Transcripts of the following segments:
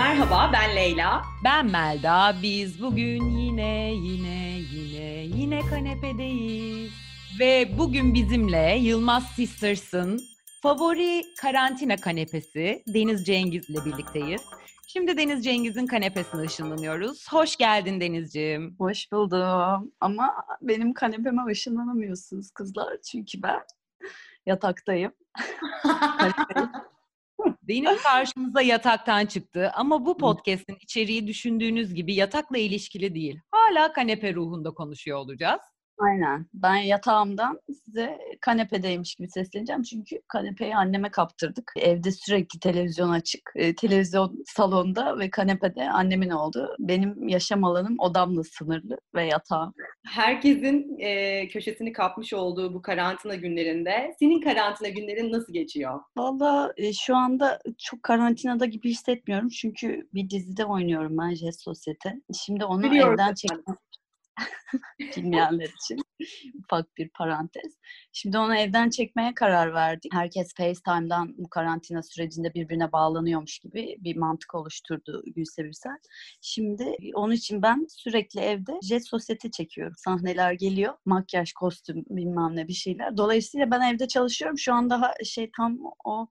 Merhaba ben Leyla. Ben Melda. Biz bugün yine yine yine yine kanepedeyiz. Ve bugün bizimle Yılmaz Sisters'ın favori karantina kanepesi Deniz Cengiz ile birlikteyiz. Şimdi Deniz Cengiz'in kanepesine ışınlanıyoruz. Hoş geldin Denizciğim. Hoş buldum. Ama benim kanepeme ışınlanamıyorsunuz kızlar. Çünkü ben yataktayım. Deniz karşımıza yataktan çıktı ama bu podcast'in içeriği düşündüğünüz gibi yatakla ilişkili değil. Hala kanepe ruhunda konuşuyor olacağız. Aynen. Ben yatağımdan size kanepedeymiş gibi sesleneceğim. Çünkü kanepeyi anneme kaptırdık. Evde sürekli televizyon açık. E, televizyon salonda ve kanepede annemin oldu. Benim yaşam alanım odamla sınırlı ve yatağım. Herkesin e, köşesini kapmış olduğu bu karantina günlerinde senin karantina günlerin nasıl geçiyor? Valla e, şu anda çok karantinada gibi hissetmiyorum. Çünkü bir dizide oynuyorum ben Jet Sosyete. Şimdi onu Biliyorum evden çekmek bilmeyenler için ufak bir parantez. Şimdi onu evden çekmeye karar verdik. Herkes FaceTime'dan bu karantina sürecinde birbirine bağlanıyormuş gibi bir mantık oluşturdu Gülse Birsel. Şimdi onun için ben sürekli evde jet sosyete çekiyorum. Sahneler geliyor. Makyaj, kostüm bilmem ne bir şeyler. Dolayısıyla ben evde çalışıyorum. Şu an daha şey tam o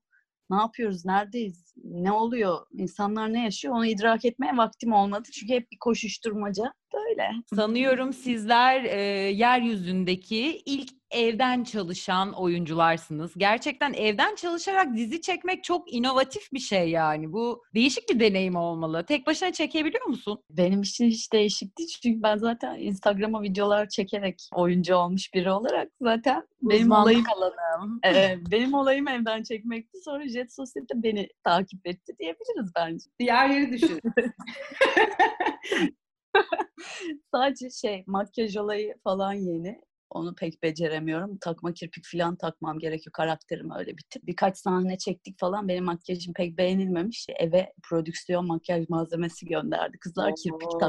ne yapıyoruz, neredeyiz, ne oluyor, insanlar ne yaşıyor onu idrak etmeye vaktim olmadı. Çünkü hep bir koşuşturmaca. Böyle. Sanıyorum sizler e, yeryüzündeki ilk evden çalışan oyuncularsınız. Gerçekten evden çalışarak dizi çekmek çok inovatif bir şey yani. Bu değişik bir deneyim olmalı. Tek başına çekebiliyor musun? Benim için hiç değişik değil. Çünkü ben zaten Instagram'a videolar çekerek oyuncu olmuş biri olarak zaten benim Uzmanlık olayım alanım. Ee, benim olayım evden çekmekti. Sonra Jet Sosyete beni takip etti diyebiliriz bence. Diğer yeri düşün. Sadece şey makyaj olayı falan yeni. Onu pek beceremiyorum. Takma kirpik falan takmam gerekiyor. Karakterim öyle bir tip. Birkaç sahne çektik falan. Benim makyajım pek beğenilmemiş. Eve prodüksiyon makyaj malzemesi gönderdi. Kızlar kirpik.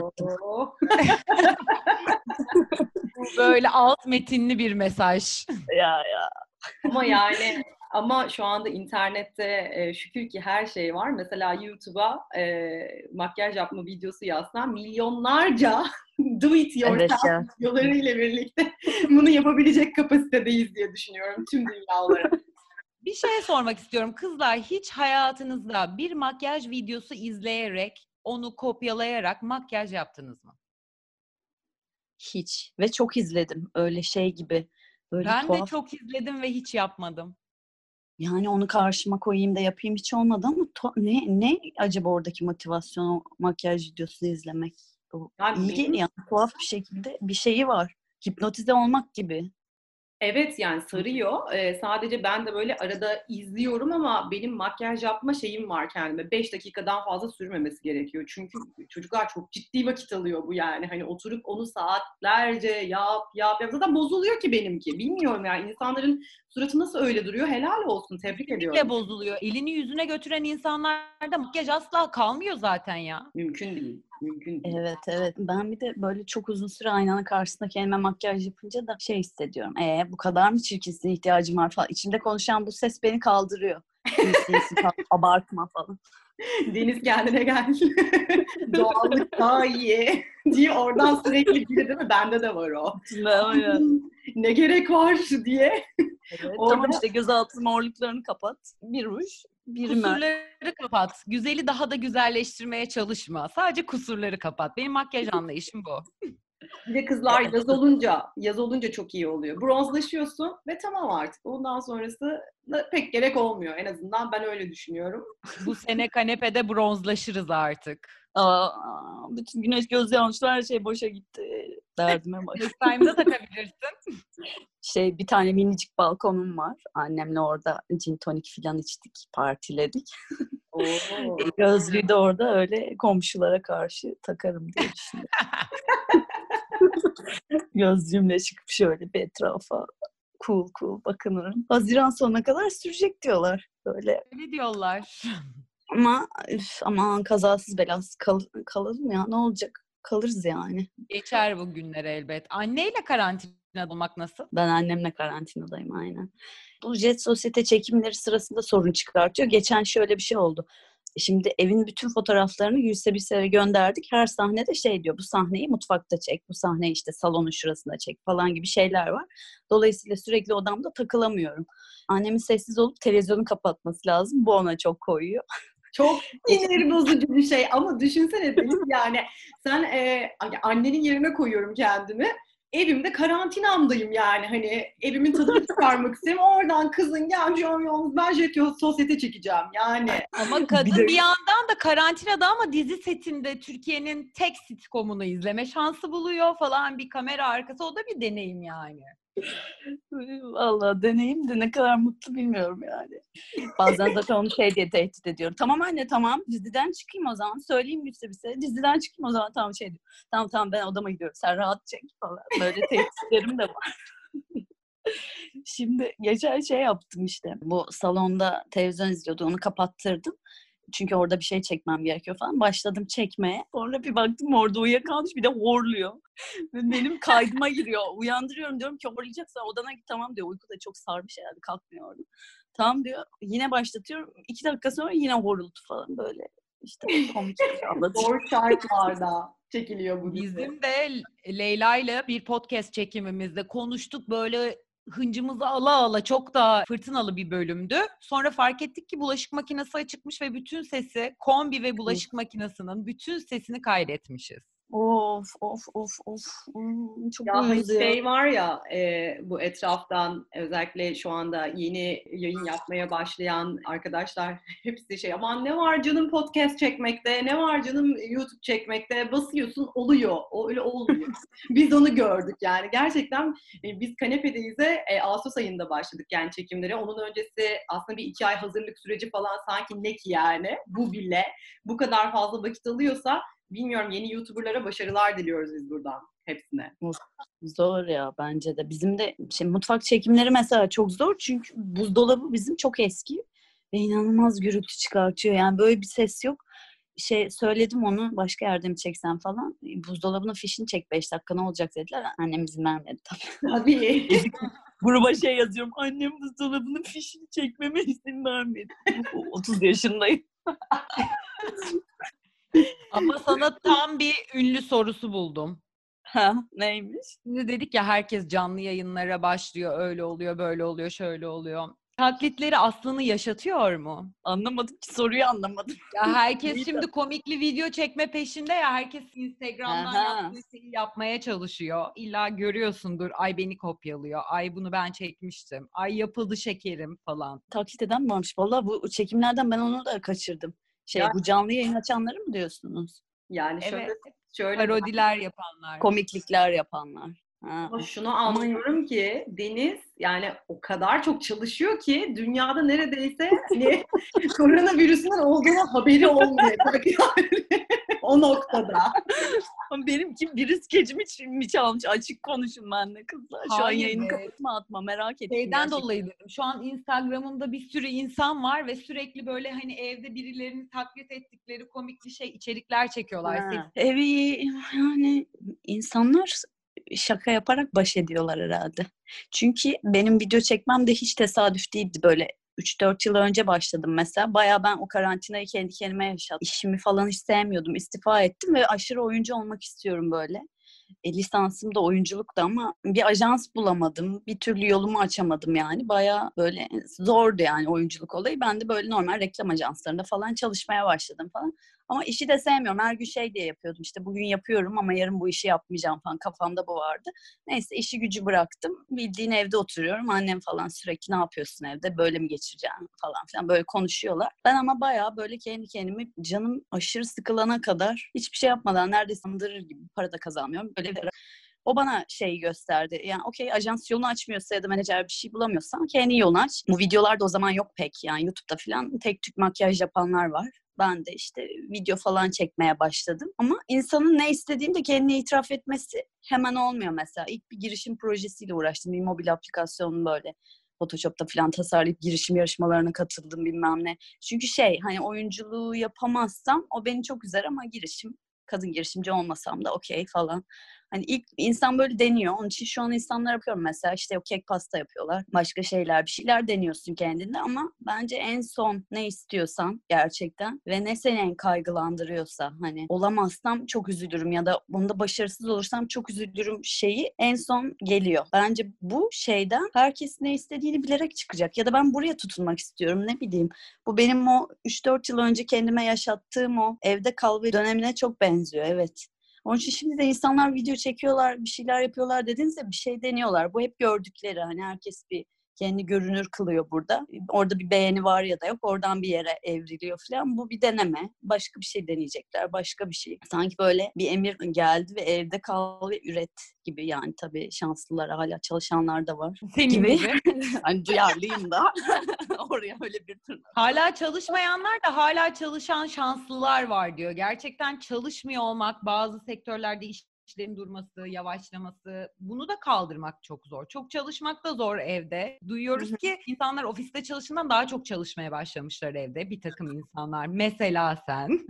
Bu böyle alt metinli bir mesaj. ya ya. Ama yani ama şu anda internette e, şükür ki her şey var. Mesela YouTube'a e, makyaj yapma videosu yazsan milyonlarca do it yourself Evet videolarıyla birlikte bunu yapabilecek kapasitedeyiz diye düşünüyorum tüm dünya olarak. Bir şey sormak istiyorum. Kızlar hiç hayatınızda bir makyaj videosu izleyerek, onu kopyalayarak makyaj yaptınız mı? Hiç. Ve çok izledim. Öyle şey gibi. Böyle Ben de tuhaf. çok izledim ve hiç yapmadım. Yani onu karşıma koyayım da yapayım hiç olmadı ama to- ne ne acaba oradaki motivasyon o makyaj videosunu izlemek? O Ya iyi benim- yani tuhaf bir şekilde bir şeyi var. Hipnotize olmak gibi. Evet yani sarıyor. Ee, sadece ben de böyle arada izliyorum ama benim makyaj yapma şeyim var kendime. 5 dakikadan fazla sürmemesi gerekiyor. Çünkü çocuklar çok ciddi vakit alıyor bu yani. Hani oturup onu saatlerce yap yap yap. Zaten bozuluyor ki benimki. Bilmiyorum yani insanların suratı nasıl öyle duruyor. Helal olsun. Tebrik ediyorum. Kesinlikle bozuluyor. Elini yüzüne götüren insanlarda makyaj asla kalmıyor zaten ya. Mümkün değil. Mümkün değil. Evet evet. Ben bir de böyle çok uzun süre aynanın karşısında kendime makyaj yapınca da şey hissediyorum. E bu kadar mı çirkinsin ihtiyacım var falan. İçimde konuşan bu ses beni kaldırıyor. İyisin, abartma falan. Deniz kendine gel. Doğallık daha iyi diye oradan sürekli gülüyor değil mi? Bende de var o. Aynen. ne gerek var diye. Evet, Orada- Tamam işte gözaltı morluklarını kapat. Bir ruj, bir. Kusurları kapat. Güzeli daha da güzelleştirmeye çalışma. Sadece kusurları kapat. Benim makyaj anlayışım bu. Bir de kızlar yaz olunca, yaz olunca çok iyi oluyor. Bronzlaşıyorsun ve tamam artık. Ondan sonrası pek gerek olmuyor. En azından ben öyle düşünüyorum. Bu sene kanepede bronzlaşırız artık. Aa, bütün güneş göz yanlışlı her şey boşa gitti. Derdime bak. FaceTime'da takabilirsin. şey bir tane minicik balkonum var. Annemle orada gin tonik filan içtik, partiledik. Gözlüğü de orada öyle komşulara karşı takarım diye düşünüyorum. Gözlüğümle çıkıp şöyle bir etrafa cool cool bakınırım. Haziran sonuna kadar sürecek diyorlar. Böyle Öyle diyorlar. ama üf, aman kazasız belasız kal- kalalım ya ne olacak? Kalırız yani. Geçer bu günler elbet. Anneyle karantinada olmak nasıl? Ben annemle karantinadayım aynen. Bu jet sosyete çekimleri sırasında sorun çıkartıyor. Geçen şöyle bir şey oldu. Şimdi evin bütün fotoğraflarını Gülse gönderdik. Her sahnede şey diyor bu sahneyi mutfakta çek, bu sahneyi işte salonun şurasında çek falan gibi şeyler var. Dolayısıyla sürekli odamda takılamıyorum. Annemin sessiz olup televizyonu kapatması lazım. Bu ona çok koyuyor. Çok sinir bozucu bir şey ama düşünsene benim yani sen e, annenin yerine koyuyorum kendimi evimde karantinamdayım yani hani evimin tadını çıkarmak istiyorum. Oradan kızın gelmiş olmuyor ben jet sosyete çekeceğim yani. Ama kadın bir, bir yandan da karantinada ama dizi setinde Türkiye'nin tek sitcomunu izleme şansı buluyor falan bir kamera arkası o da bir deneyim yani. Valla deneyim de ne kadar mutlu bilmiyorum yani. Bazen zaten onu şey diye tehdit ediyorum. Tamam anne tamam diziden çıkayım o zaman. Söyleyeyim bir bize. Diziden çıkayım o zaman tamam şey diyor. Tamam tamam ben odama gidiyorum. Sen rahat çek falan. Böyle tehditlerim de var. Şimdi geçen şey yaptım işte. Bu salonda televizyon izliyordu. Onu kapattırdım. Çünkü orada bir şey çekmem gerekiyor falan. Başladım çekmeye. Sonra bir baktım orada uyuyakalmış bir de horluyor. Benim kaydıma giriyor. Uyandırıyorum diyorum ki horlayacaksa odana git tamam diyor. Uyku da çok sarmış herhalde kalkmıyor orada. Tamam diyor. Yine başlatıyorum. İki dakika sonra yine horultu falan böyle. İşte komik Zor şartlarda çekiliyor bu dizi. Bizim de Leyla ile bir podcast çekimimizde konuştuk böyle hıncımızı ala ala çok da fırtınalı bir bölümdü. Sonra fark ettik ki bulaşık makinesi açıkmış ve bütün sesi kombi ve bulaşık makinesinin bütün sesini kaydetmişiz. Of of of of. Hmm, çok ya hani şey var ya e, bu etraftan özellikle şu anda yeni yayın yapmaya başlayan arkadaşlar hepsi şey aman ne var canım podcast çekmekte ne var canım YouTube çekmekte basıyorsun oluyor. O öyle olmuyor. biz onu gördük yani gerçekten e, biz kanepedeyiz'e e, Ağustos ayında başladık yani çekimlere. Onun öncesi aslında bir iki ay hazırlık süreci falan sanki ne ki yani bu bile bu kadar fazla vakit alıyorsa bilmiyorum yeni YouTuber'lara başarılar diliyoruz biz buradan hepsine. Zor ya bence de. Bizim de şey, mutfak çekimleri mesela çok zor çünkü buzdolabı bizim çok eski ve inanılmaz gürültü çıkartıyor. Yani böyle bir ses yok. Şey söyledim onu başka yerde mi çeksem falan. Buzdolabının fişini çek 5 dakika ne olacak dediler. Annem izin vermedi tabii. Tabii. Gruba şey yazıyorum. Annem buzdolabının fişini çekmeme izin vermedi. 30 yaşındayım. Ama sana tam bir ünlü sorusu buldum. Ha, neymiş? Şimdi dedik ya herkes canlı yayınlara başlıyor. Öyle oluyor, böyle oluyor, şöyle oluyor. Taklitleri aslını yaşatıyor mu? Anlamadım ki soruyu anlamadım. Ya herkes şimdi komikli video çekme peşinde ya herkes Instagram'dan Aha. yaptığı şeyi yapmaya çalışıyor. İlla görüyorsundur ay beni kopyalıyor. Ay bunu ben çekmiştim. Ay yapıldı şekerim falan. Taklit eden varmış? Valla bu çekimlerden ben onu da kaçırdım. Şey ya, bu canlı yayın açanları mı diyorsunuz? Yani şöyle evet. şöyle parodiler yapanlar. Komiklikler yapanlar. Ha. Ama şunu anlıyorum ki Deniz yani o kadar çok çalışıyor ki dünyada neredeyse hani koronavirüsünün olduğunu haberi olmayacak yani o noktada. Benimki virüs geçimi mi çalmış? Açık konuşun benle kızlar. Şu Hayır an yayını kapatma atma merak ettim. Şeyden gerçekten. dolayı dedim. Şu an Instagram'ımda bir sürü insan var ve sürekli böyle hani evde birilerini taklit ettikleri komik bir şey içerikler çekiyorlar. Evi yani insanlar şaka yaparak baş ediyorlar herhalde. Çünkü benim video çekmem de hiç tesadüf değildi böyle 3-4 yıl önce başladım mesela. Baya ben o karantinayı kendi kendime yaşadım. İşimi falan hiç sevmiyordum. İstifa ettim ve aşırı oyuncu olmak istiyorum böyle. E, lisansım da oyunculuktu ama bir ajans bulamadım. Bir türlü yolumu açamadım yani. Baya böyle zordu yani oyunculuk olayı. Ben de böyle normal reklam ajanslarında falan çalışmaya başladım falan. Ama işi de sevmiyorum. Her gün şey diye yapıyordum. İşte bugün yapıyorum ama yarın bu işi yapmayacağım falan. Kafamda bu vardı. Neyse işi gücü bıraktım. Bildiğin evde oturuyorum. Annem falan sürekli ne yapıyorsun evde? Böyle mi geçireceğim falan filan. Böyle konuşuyorlar. Ben ama bayağı böyle kendi kendimi canım aşırı sıkılana kadar hiçbir şey yapmadan neredeyse andırır gibi para da kazanmıyorum. Böyle o bana şeyi gösterdi. Yani okey ajans yolunu açmıyorsa ya da menajer bir şey bulamıyorsan kendi yolunu aç. Bu videolarda o zaman yok pek yani YouTube'da falan tek tük makyaj yapanlar var. Ben de işte video falan çekmeye başladım. Ama insanın ne istediğini de kendine itiraf etmesi hemen olmuyor mesela. İlk bir girişim projesiyle uğraştım. Bir mobil aplikasyon böyle Photoshop'ta falan tasarlayıp girişim yarışmalarına katıldım bilmem ne. Çünkü şey hani oyunculuğu yapamazsam o beni çok üzer ama girişim kadın girişimci olmasam da okey falan. Hani ilk insan böyle deniyor. Onun için şu an insanlar yapıyorum mesela işte o kek pasta yapıyorlar. Başka şeyler bir şeyler deniyorsun kendinde ama bence en son ne istiyorsan gerçekten ve ne seni en kaygılandırıyorsa hani olamazsam çok üzülürüm ya da bunda başarısız olursam çok üzülürüm şeyi en son geliyor. Bence bu şeyden herkes ne istediğini bilerek çıkacak ya da ben buraya tutunmak istiyorum ne bileyim. Bu benim o 3-4 yıl önce kendime yaşattığım o evde kal dönemine çok benziyor evet. Onun için şimdi de insanlar video çekiyorlar, bir şeyler yapıyorlar dediğinizde bir şey deniyorlar. Bu hep gördükleri. Hani herkes bir kendi görünür kılıyor burada. Orada bir beğeni var ya da yok. Oradan bir yere evriliyor falan. Bu bir deneme. Başka bir şey deneyecekler. Başka bir şey. Sanki böyle bir emir geldi ve evde kal ve üret gibi yani tabii şanslılar hala çalışanlar da var. Senin gibi. gibi. hani duyarlıyım da oraya öyle bir tırnak. Hala çalışmayanlar da hala çalışan şanslılar var diyor. Gerçekten çalışmıyor olmak bazı sektörlerde iş işlerin durması, yavaşlaması bunu da kaldırmak çok zor. Çok çalışmak da zor evde. Duyuyoruz ki insanlar ofiste çalışından daha çok çalışmaya başlamışlar evde. Bir takım insanlar. Mesela sen.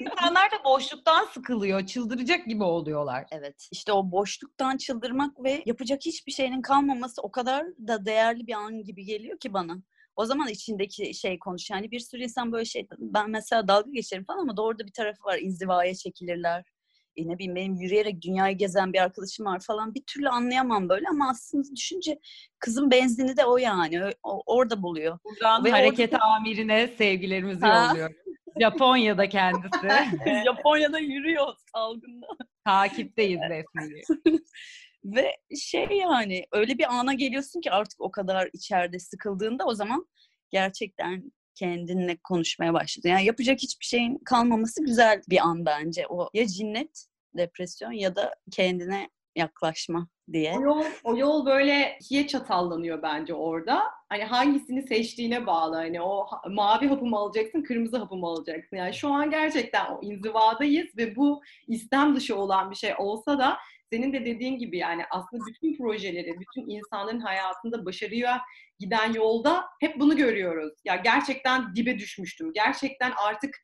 İnsanlar da boşluktan sıkılıyor. Çıldıracak gibi oluyorlar. Evet. İşte o boşluktan çıldırmak ve yapacak hiçbir şeyin kalmaması o kadar da değerli bir an gibi geliyor ki bana. O zaman içindeki şey konuş. Yani bir sürü insan böyle şey, ben mesela dalga geçerim falan ama doğru da bir tarafı var. İnzivaya çekilirler e, ne bileyim benim yürüyerek dünyayı gezen bir arkadaşım var falan bir türlü anlayamam böyle ama aslında düşünce kızın benzini de o yani o, orada buluyor. Buradan Ve hareket orada... amirine sevgilerimizi yolluyoruz. Japonya'da kendisi. Japonya'da yürüyor salgında. Takipteyiz resmini. Ve şey yani öyle bir ana geliyorsun ki artık o kadar içeride sıkıldığında o zaman gerçekten kendinle konuşmaya başladın. Yani yapacak hiçbir şeyin kalmaması güzel bir an bence. O ya cinnet, depresyon ya da kendine yaklaşma diye. O yol, o yol böyle ikiye çatallanıyor bence orada. Hani hangisini seçtiğine bağlı. Hani o mavi hapı mı alacaksın, kırmızı hapı mı alacaksın? Yani şu an gerçekten o inzivadayız ve bu istem dışı olan bir şey olsa da senin de dediğin gibi yani aslında bütün projeleri, bütün insanların hayatında başarıya giden yolda hep bunu görüyoruz. Ya gerçekten dibe düşmüştüm. Gerçekten artık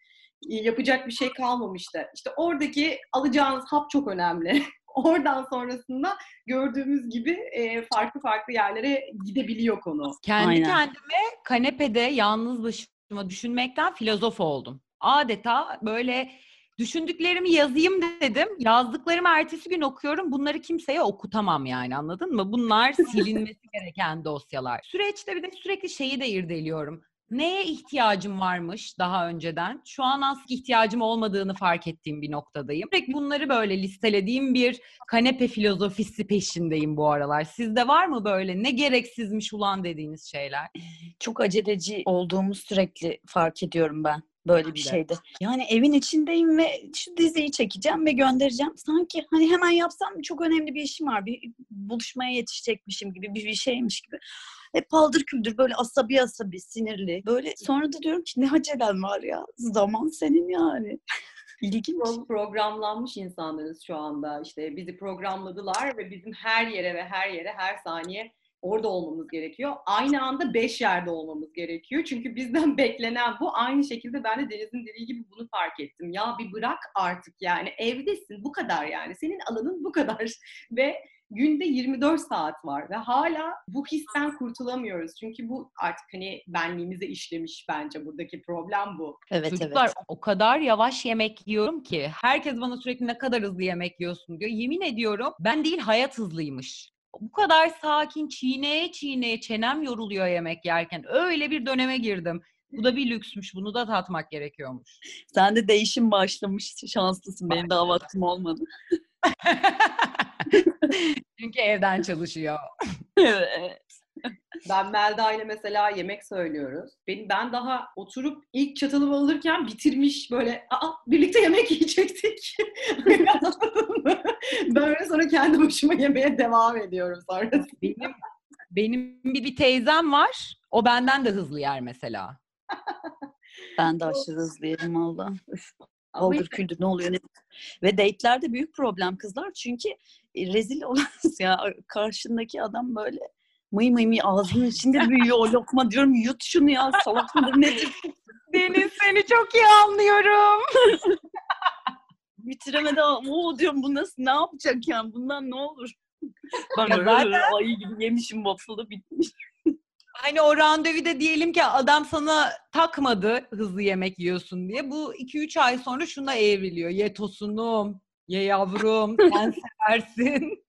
e, yapacak bir şey kalmamıştı. İşte oradaki alacağınız hap çok önemli. Oradan sonrasında gördüğümüz gibi e, farklı farklı yerlere gidebiliyor konu. Kendi Aynen. kendime kanepede yalnız başıma düşünmekten filozof oldum. Adeta böyle Düşündüklerimi yazayım dedim. Yazdıklarımı ertesi gün okuyorum. Bunları kimseye okutamam yani anladın mı? Bunlar silinmesi gereken dosyalar. Süreçte bir de sürekli şeyi de irdeliyorum. Neye ihtiyacım varmış daha önceden? Şu an aslında ihtiyacım olmadığını fark ettiğim bir noktadayım. Sürekli bunları böyle listelediğim bir kanepe filozofisi peşindeyim bu aralar. Sizde var mı böyle ne gereksizmiş ulan dediğiniz şeyler? Çok aceleci olduğumu sürekli fark ediyorum ben böyle bir şeydi. Yani evin içindeyim ve şu diziyi çekeceğim ve göndereceğim. Sanki hani hemen yapsam çok önemli bir işim var. Bir buluşmaya yetişecekmişim gibi bir, bir şeymiş gibi. Hep paldır küldür böyle asabi asabi sinirli. Böyle sonra da diyorum ki ne acelen var ya. Zaman senin yani. İlginç. Programlanmış insanlarız şu anda. İşte bizi programladılar ve bizim her yere ve her yere her saniye orada olmamız gerekiyor. Aynı anda beş yerde olmamız gerekiyor. Çünkü bizden beklenen bu. Aynı şekilde ben de Deniz'in dediği gibi bunu fark ettim. Ya bir bırak artık yani evdesin bu kadar yani. Senin alanın bu kadar ve günde 24 saat var ve hala bu histen kurtulamıyoruz. Çünkü bu artık hani benliğimize işlemiş bence buradaki problem bu. Evet Çocuklar evet. o kadar yavaş yemek yiyorum ki herkes bana sürekli ne kadar hızlı yemek yiyorsun diyor. Yemin ediyorum ben değil hayat hızlıymış bu kadar sakin çiğneye çiğneye çenem yoruluyor yemek yerken. Öyle bir döneme girdim. Bu da bir lüksmüş. Bunu da tatmak gerekiyormuş. Sen de değişim başlamış. Şanslısın. Benim daha vaktim olmadı. Çünkü evden çalışıyor. evet. Ben Melda ile mesela yemek söylüyoruz. Benim ben daha oturup ilk çatalımı alırken bitirmiş böyle aa birlikte yemek yiyecektik. böyle sonra kendi başıma yemeye devam ediyorum sonra. Benim benim bir, bir teyzem var. O benden de hızlı yer mesela. ben de aşırı hızlı yerim valla. Baldır küldür ne oluyor ne? Ve date'lerde büyük problem kızlar çünkü e, rezil olasınız ya karşındaki adam böyle mıy mıy mıy ağzının içinde büyüyor o lokma diyorum yut şunu ya salak mıdır nedir? Deniz seni çok iyi anlıyorum. bitiremedi. O diyorum bu nasıl ne yapacak yani bundan ne olur? Ben Ya zaten- ayı gibi yemişim waffle'ı bitmiş. Hani o randevuda diyelim ki adam sana takmadı hızlı yemek yiyorsun diye. Bu 2-3 ay sonra şuna evriliyor. Ye tosunum, ye yavrum, sen seversin.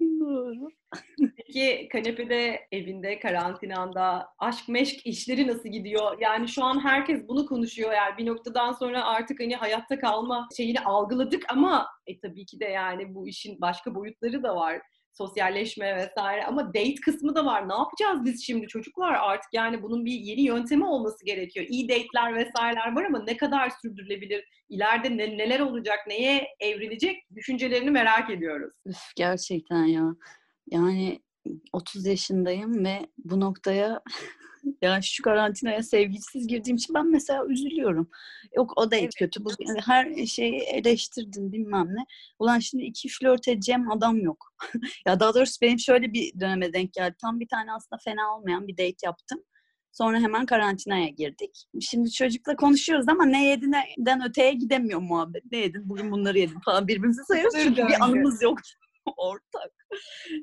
Doğru. Peki kanepede, evinde, karantinanda aşk meşk işleri nasıl gidiyor? Yani şu an herkes bunu konuşuyor. Yani bir noktadan sonra artık hani hayatta kalma şeyini algıladık ama e, tabii ki de yani bu işin başka boyutları da var. Sosyalleşme vesaire ama date kısmı da var. Ne yapacağız biz şimdi çocuklar? Artık yani bunun bir yeni yöntemi olması gerekiyor. İyi date'ler vesaireler var ama ne kadar sürdürülebilir? İleride ne- neler olacak? Neye evrilecek? Düşüncelerini merak ediyoruz. Üf, gerçekten ya. Yani 30 yaşındayım ve bu noktaya yani şu karantinaya sevgilisiz girdiğim için ben mesela üzülüyorum. Yok o da kötü. Bu, her şeyi eleştirdin bilmem ne. Ulan şimdi iki flört edeceğim adam yok. ya daha doğrusu benim şöyle bir döneme denk geldi. Tam bir tane aslında fena olmayan bir date yaptım. Sonra hemen karantinaya girdik. Şimdi çocukla konuşuyoruz ama ne yedinden öteye gidemiyor muhabbet. Ne yedin? Bugün bunları yedim falan birbirimizi sayıyoruz. Çünkü bir anımız yok ortak.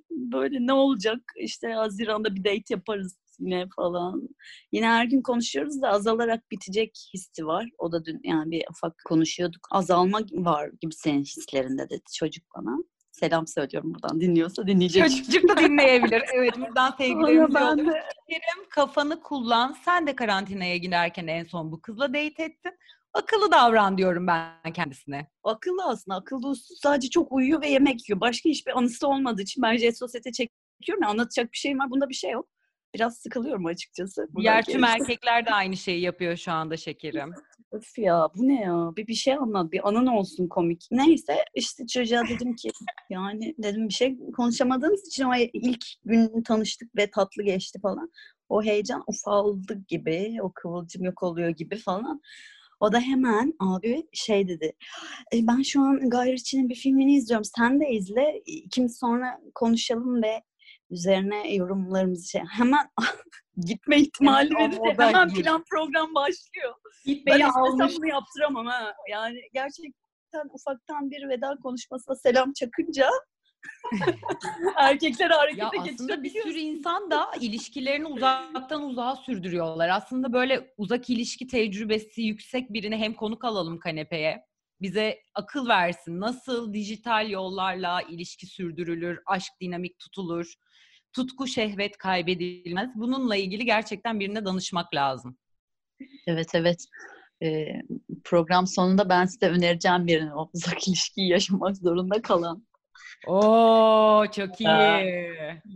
Böyle ne olacak? İşte Haziran'da bir date yaparız yine falan. Yine her gün konuşuyoruz da azalarak bitecek hissi var. O da dün yani bir ufak konuşuyorduk. Azalma var gibi senin hislerinde dedi çocuk bana. Selam söylüyorum buradan dinliyorsa dinleyecek. Çocuk da dinleyebilir. Evet buradan sevgilerimizi ben yolluyoruz. de Kerim kafanı kullan. Sen de karantinaya giderken en son bu kızla date ettin. Akıllı davran diyorum ben kendisine. akıllı aslında. Akıllı uslu sadece çok uyuyor ve yemek yiyor. Başka hiçbir anısı olmadığı için ben jet sosyete çekiyorum. Ya, anlatacak bir şeyim var. Bunda bir şey yok. Biraz sıkılıyorum açıkçası. Diğer tüm erkekler de aynı şeyi yapıyor şu anda şekerim. Öf ya bu ne ya? Bir bir şey anlat. Bir anın olsun komik. Neyse işte çocuğa dedim ki yani dedim bir şey konuşamadığımız için o ilk gün tanıştık ve tatlı geçti falan. O heyecan ufaldı gibi. O kıvılcım yok oluyor gibi falan. O da hemen abi şey dedi. "E, ben şu an Guy Ritchie'nin bir filmini izliyorum. Sen de izle. İkimiz sonra konuşalım ve üzerine yorumlarımızı şey. Hemen gitme ihtimali o verir. Hemen gir. plan program başlıyor. Ben Gitmeyi almış. istesem bunu yaptıramam ha. Yani gerçekten ufaktan bir veda konuşmasına selam çakınca erkekler harekete Ya geçiyor. aslında bir sürü insan da ilişkilerini uzaktan uzağa sürdürüyorlar. Aslında böyle uzak ilişki tecrübesi yüksek birini hem konuk alalım kanepeye. Bize akıl versin. Nasıl dijital yollarla ilişki sürdürülür, aşk dinamik tutulur, tutku şehvet kaybedilmez. Bununla ilgili gerçekten birine danışmak lazım. Evet evet. Ee, program sonunda ben size önereceğim birini o uzak ilişkiyi yaşamak zorunda kalan. Oo çok iyi. Ha.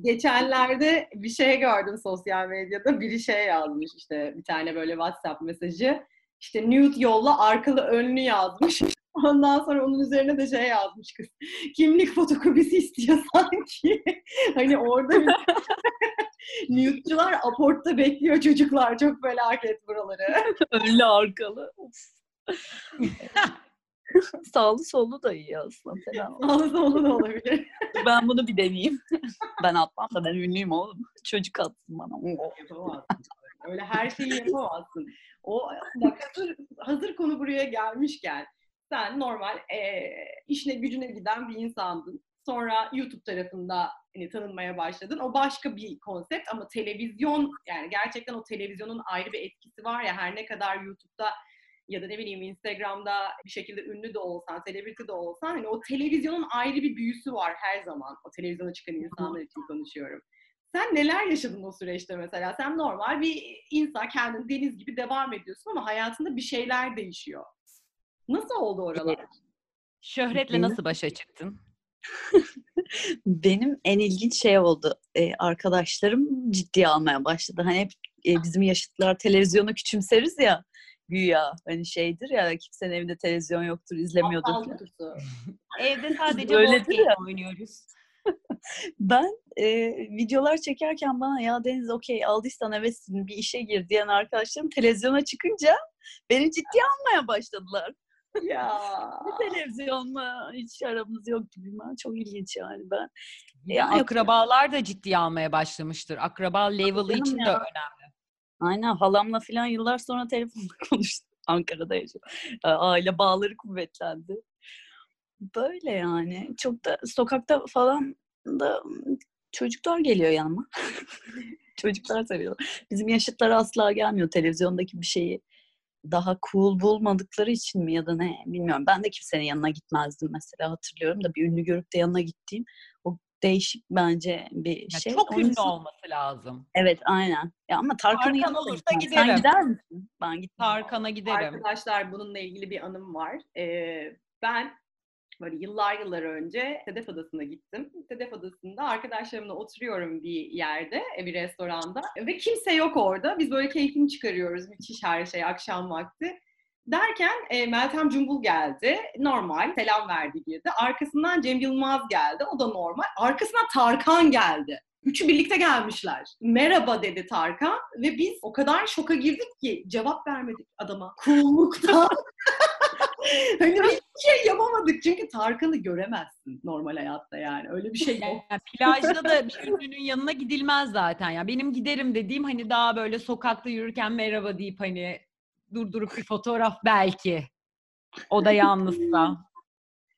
Geçenlerde bir şey gördüm sosyal medyada. Biri şey yazmış işte bir tane böyle WhatsApp mesajı. İşte nude yolla arkalı önlü yazmış. Ondan sonra onun üzerine de şey yazmış kız. Kimlik fotokopisi istiyor sanki. hani orada bir... nude'cular aportta bekliyor çocuklar. Çok felaket buraları. Önlü arkalı. Sağlı sollu da iyi aslında. Sağlı sollu da olabilir. Ben bunu bir deneyeyim. ben atmam da ben ünlüyüm oğlum. Çocuk atsın bana. Yapamazsın. Öyle her şeyi yapamazsın. O bak hazır, hazır konu buraya gelmişken sen normal e, işine gücüne giden bir insandın. Sonra YouTube tarafında hani, tanınmaya başladın. O başka bir konsept ama televizyon yani gerçekten o televizyonun ayrı bir etkisi var ya her ne kadar YouTube'da ya da ne bileyim Instagram'da bir şekilde ünlü de olsan, selebriti de olsan hani o televizyonun ayrı bir büyüsü var her zaman. O televizyona çıkan insanlar için konuşuyorum. Sen neler yaşadın o süreçte mesela? Sen normal bir insan, kendin deniz gibi devam ediyorsun ama hayatında bir şeyler değişiyor. Nasıl oldu oralar? Şöhretle Benim- nasıl başa çıktın? Benim en ilginç şey oldu. Ee, arkadaşlarım ciddiye almaya başladı. Hani hep e, bizim yaşıtlar televizyonu küçümseriz ya güya. Hani şeydir ya kimsenin evinde televizyon yoktur, izlemiyordur. Evde sadece Öyledir board game ya. oynuyoruz. Ben e, videolar çekerken bana ya Deniz okey aldıysan evetsin bir işe gir diyen arkadaşlarım televizyona çıkınca beni ciddiye almaya başladılar. ya. Bir televizyonla hiç aramız yok gibi. Ben çok ilginç yani ben. Ya, akrabalar da ciddiye almaya başlamıştır. Akraba level'ı için de ya. önemli. Aynen halamla falan yıllar sonra telefonda konuştum. Ankara'da yaşıyor. Aile bağları kuvvetlendi. Böyle yani. Çok da sokakta falan da çocuklar geliyor yanıma. çocuklar seviyorlar. Bizim yaşıtlar asla gelmiyor televizyondaki bir şeyi daha cool bulmadıkları için mi ya da ne bilmiyorum. Ben de kimsenin yanına gitmezdim mesela hatırlıyorum da bir ünlü görüp de yanına gittiğim değişik bence bir Ya şey. çok Onun ünlü için- olması lazım. Evet aynen. Ya ama Tarkan'ın Tarkan olursa gitmem. giderim. Sen gider misin? Ben gitmem. Tarkan'a giderim. Arkadaşlar bununla ilgili bir anım var. Ee, ben böyle yıllar yıllar önce Sedef Adası'na gittim. Sedef Adası'nda arkadaşlarımla oturuyorum bir yerde, bir restoranda ve kimse yok orada. Biz böyle keyfini çıkarıyoruz. Müthiş her şey akşam vakti. Derken e, Meltem Cumbul geldi. Normal. Selam verdi girdi. Arkasından Cem Yılmaz geldi. O da normal. Arkasından Tarkan geldi. Üçü birlikte gelmişler. Merhaba dedi Tarkan ve biz o kadar şoka girdik ki cevap vermedik adama. Cool'luktan. hani hiçbir şey yapamadık çünkü Tarkan'ı göremezsin normal hayatta yani. Öyle bir şey yok. Yani plajda da bir ünlünün yanına gidilmez zaten. Ya benim giderim dediğim hani daha böyle sokakta yürürken merhaba deyip hani durdurup bir fotoğraf belki. O da yalnızsa.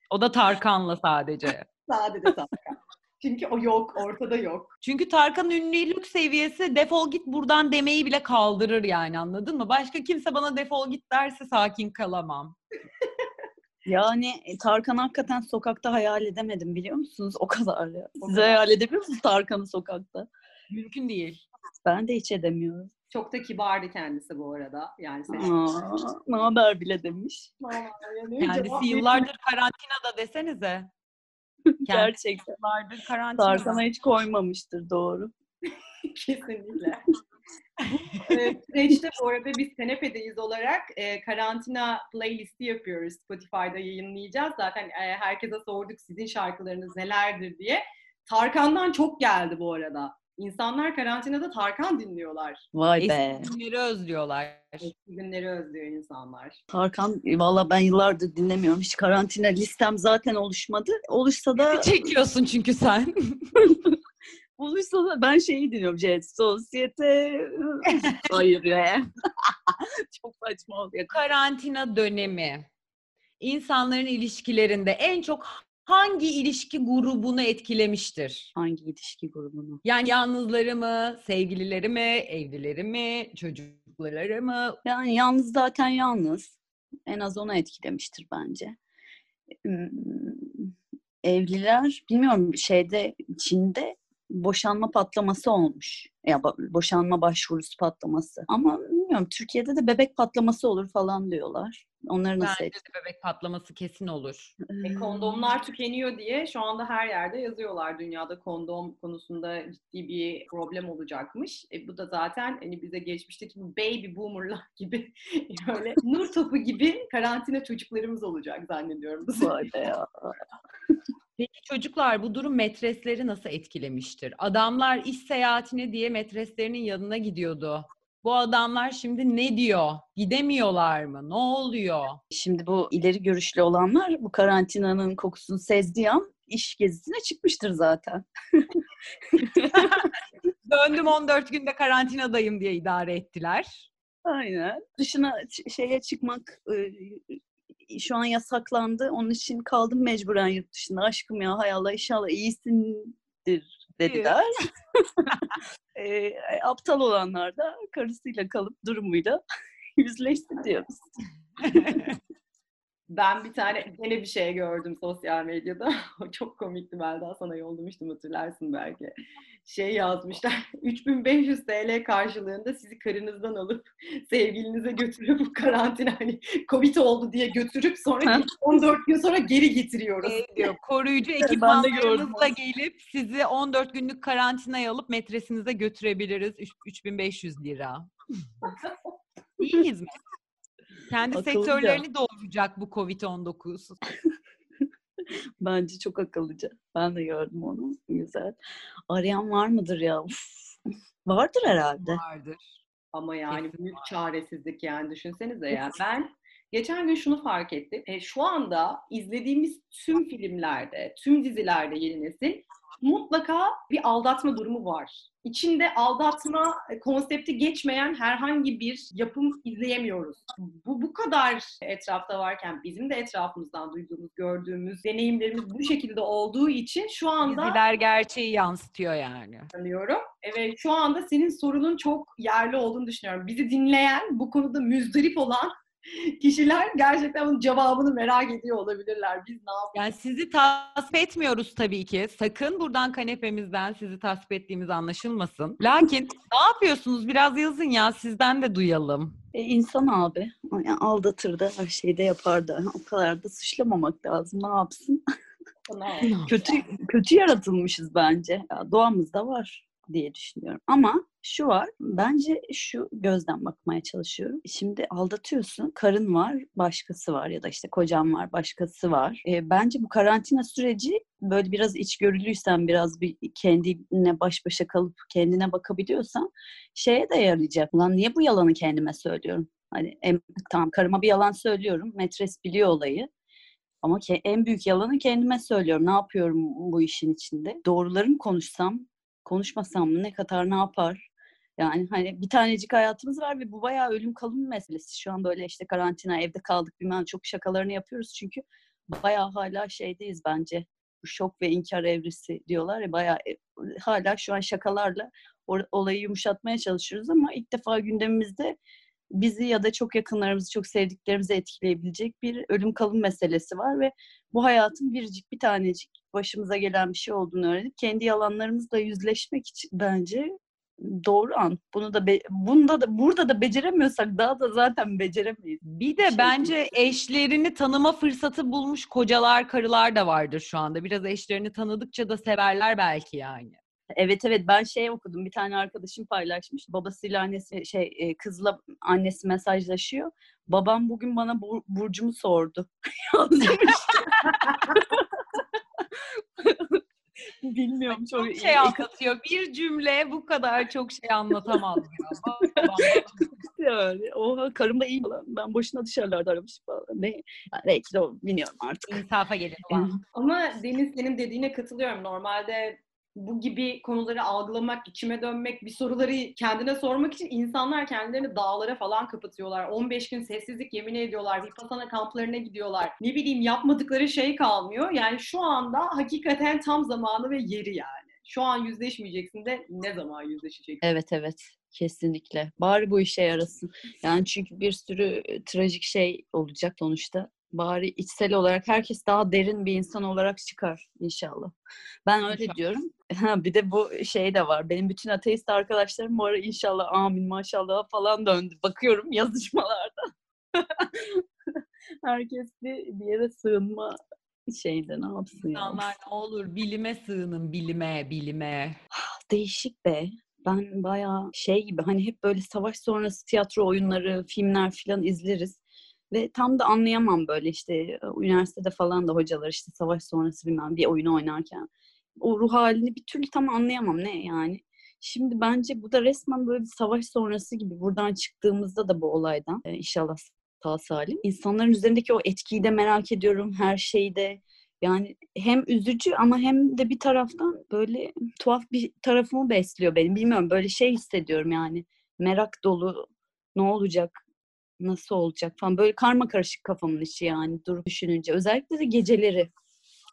O da Tarkan'la sadece. Sadece Tarkan. Çünkü o yok, ortada yok. Çünkü Tarkan ünlülük seviyesi defol git buradan demeyi bile kaldırır yani anladın mı? Başka kimse bana defol git derse sakin kalamam. Yani e, Tarkan hakikaten sokakta hayal edemedim biliyor musunuz? O kadar ya. Siz hayal edebiliyor musunuz Tarkan'ı sokakta? Mümkün değil. Ben de hiç edemiyorum. Çok da kibardı kendisi bu arada. Yani sen. Aa, ne haber bile demiş. Kendisi yıllardır karantinada desenize. Gerçekten. yıllardır karantinada. Tarkan'a hiç koymamıştır doğru. Kesinlikle. Ee, Süreçte bu arada biz Kanepe'deyiz olarak e, karantina playlisti yapıyoruz. Spotify'da yayınlayacağız. Zaten e, herkese sorduk sizin şarkılarınız nelerdir diye. Tarkan'dan çok geldi bu arada. İnsanlar karantinada Tarkan dinliyorlar. Vay be. Eski günleri özlüyorlar. Eski günleri özlüyor insanlar. Tarkan e, valla ben yıllardır dinlemiyorum. Hiç karantina listem zaten oluşmadı. Oluşsa da Çekiyorsun çünkü sen. oluşsa da ben şeyi dinliyorum. Jet Sosyete. Hayır ya. Çok saçma oluyor. Karantina dönemi insanların ilişkilerinde en çok hangi ilişki grubunu etkilemiştir? Hangi ilişki grubunu? Yani yalnızları mı, sevgilileri mi, evlileri mi, çocukları mı? Yani yalnız zaten yalnız. En az onu etkilemiştir bence. Evliler, bilmiyorum şeyde Çin'de boşanma patlaması olmuş. Ya bo- boşanma başvurusu patlaması. Ama bilmiyorum Türkiye'de de bebek patlaması olur falan diyorlar. Onları nasıl Bence de bebek patlaması kesin olur. E, kondomlar tükeniyor diye şu anda her yerde yazıyorlar. Dünyada kondom konusunda ciddi bir problem olacakmış. E, bu da zaten hani bize geçmişteki bu baby boomerlar gibi böyle nur topu gibi karantina çocuklarımız olacak zannediyorum. bu be ya. Peki çocuklar bu durum metresleri nasıl etkilemiştir? Adamlar iş seyahatine diye metreslerinin yanına gidiyordu. Bu adamlar şimdi ne diyor? Gidemiyorlar mı? Ne oluyor? Şimdi bu ileri görüşlü olanlar bu karantinanın kokusunu sezdiği an iş gezisine çıkmıştır zaten. Döndüm 14 günde karantinadayım diye idare ettiler. Aynen. Dışına şeye çıkmak e, şu an yasaklandı. Onun için kaldım mecburen yurt dışında. Aşkım ya hay Allah inşallah iyisindir dediler. e, aptal olanlar da karısıyla kalıp durumuyla yüzleşti diyoruz. Ben bir tane gene bir şey gördüm sosyal medyada. Çok komikti. Ben daha sana yollamıştım hatırlarsın belki. Şey yazmışlar. 3500 TL karşılığında sizi karınızdan alıp sevgilinize götürüp karantina hani Covid oldu diye götürüp sonra 14 gün sonra geri getiriyoruz. Şey diyor, koruyucu ekipmanlarınızla gelip sizi 14 günlük karantinaya alıp metresinize götürebiliriz. Üç- 3500 lira. İyi hizmet. Kendi Akıllıca. sektörlerini doğuracak bu Covid-19. Bence çok akıllıca. Ben de gördüm onu. Güzel. Arayan var mıdır ya? Uf. Vardır herhalde. Vardır. Ama yani Kesin büyük çaresizlik yani düşünsenize ya. Ben geçen gün şunu fark ettim. E, şu anda izlediğimiz tüm filmlerde, tüm dizilerde yeni nesil mutlaka bir aldatma durumu var. İçinde aldatma konsepti geçmeyen herhangi bir yapım izleyemiyoruz. Bu bu kadar etrafta varken bizim de etrafımızdan duyduğumuz, gördüğümüz deneyimlerimiz bu şekilde olduğu için şu anda Diziler gerçeği yansıtıyor yani. sanıyorum. Evet şu anda senin sorunun çok yerli olduğunu düşünüyorum. Bizi dinleyen, bu konuda müzdarip olan kişiler gerçekten bunun cevabını merak ediyor olabilirler. Biz ne yapıyoruz? Yani sizi tasvip etmiyoruz tabii ki. Sakın buradan kanepemizden sizi tasvip ettiğimiz anlaşılmasın. Lakin ne yapıyorsunuz? Biraz yazın ya sizden de duyalım. E, insan abi. Yani aldatır da her şeyi de yapar da. O kadar da suçlamamak lazım. Ne yapsın? kötü kötü yaratılmışız bence. Ya, doğamızda var diye düşünüyorum. Ama şu var, bence şu gözden bakmaya çalışıyorum. Şimdi aldatıyorsun, karın var, başkası var ya da işte kocan var, başkası var. E, bence bu karantina süreci böyle biraz içgörülüysen, biraz bir kendine baş başa kalıp kendine bakabiliyorsan şeye de yarayacak. Ulan niye bu yalanı kendime söylüyorum? Hani em, tamam karıma bir yalan söylüyorum. Metres biliyor olayı. Ama en büyük yalanı kendime söylüyorum. Ne yapıyorum bu işin içinde? Doğruları mı konuşsam, konuşmasam mı ne kadar ne yapar? Yani hani bir tanecik hayatımız var ve bu bayağı ölüm kalım meselesi. Şu an böyle işte karantina, evde kaldık bilmem çok şakalarını yapıyoruz çünkü bayağı hala şeydeyiz bence. Bu şok ve inkar evresi diyorlar ya bayağı e, hala şu an şakalarla olayı yumuşatmaya çalışıyoruz ama ilk defa gündemimizde bizi ya da çok yakınlarımızı, çok sevdiklerimizi etkileyebilecek bir ölüm kalım meselesi var ve bu hayatın biricik bir tanecik başımıza gelen bir şey olduğunu öğrenip kendi yalanlarımızla yüzleşmek için bence doğru an. Bunu da be- bunda da burada da beceremiyorsak daha da zaten beceremeyiz. Bir de Şey bence eşlerini tanıma fırsatı bulmuş kocalar, karılar da vardır şu anda. Biraz eşlerini tanıdıkça da severler belki yani. Evet evet ben şey okudum bir tane arkadaşım paylaşmış. Babasıyla annesi şey e, kızla annesi mesajlaşıyor. Babam bugün bana bur- burcumu sordu. Yazmış. Bilmiyorum çok, Çok şey anlatıyor. Bir cümle bu kadar çok şey anlatamaz yani. Oha karım da iyi falan. Ben boşuna dışarılarda aramışım falan. Ne? Yani belki de o bilmiyorum artık. İnsafa gelin. Ama Deniz senin dediğine katılıyorum. Normalde bu gibi konuları algılamak, içime dönmek, bir soruları kendine sormak için insanlar kendilerini dağlara falan kapatıyorlar. 15 gün sessizlik yemin ediyorlar. Vipassana kamplarına gidiyorlar. Ne bileyim yapmadıkları şey kalmıyor. Yani şu anda hakikaten tam zamanı ve yeri yani. Şu an yüzleşmeyeceksin de ne zaman yüzleşeceksin? Evet evet kesinlikle. Bari bu işe yarasın. Yani çünkü bir sürü e, trajik şey olacak sonuçta. Bari içsel olarak herkes daha derin bir insan olarak çıkar inşallah. Ben öyle İnşallah. diyorum. Ha, bir de bu şey de var. Benim bütün ateist arkadaşlarım bu ara inşallah amin maşallah falan döndü. Bakıyorum yazışmalarda. herkes bir, bir yere sığınma şeyde ne yapsın ya. İnsanlar ne olur bilime sığının, bilime, bilime. Değişik be. Ben bayağı şey gibi hani hep böyle savaş sonrası tiyatro oyunları, filmler falan izleriz. Ve tam da anlayamam böyle işte üniversitede falan da hocalar işte savaş sonrası bilmem bir oyunu oynarken. O ruh halini bir türlü tam anlayamam ne yani. Şimdi bence bu da resmen böyle bir savaş sonrası gibi buradan çıktığımızda da bu olaydan inşallah sağ salim. İnsanların üzerindeki o etkiyi de merak ediyorum her şeyde. Yani hem üzücü ama hem de bir taraftan böyle tuhaf bir tarafımı besliyor benim. Bilmiyorum böyle şey hissediyorum yani. Merak dolu ne olacak, nasıl olacak falan. Böyle karma karışık kafamın içi yani durup düşününce. Özellikle de geceleri.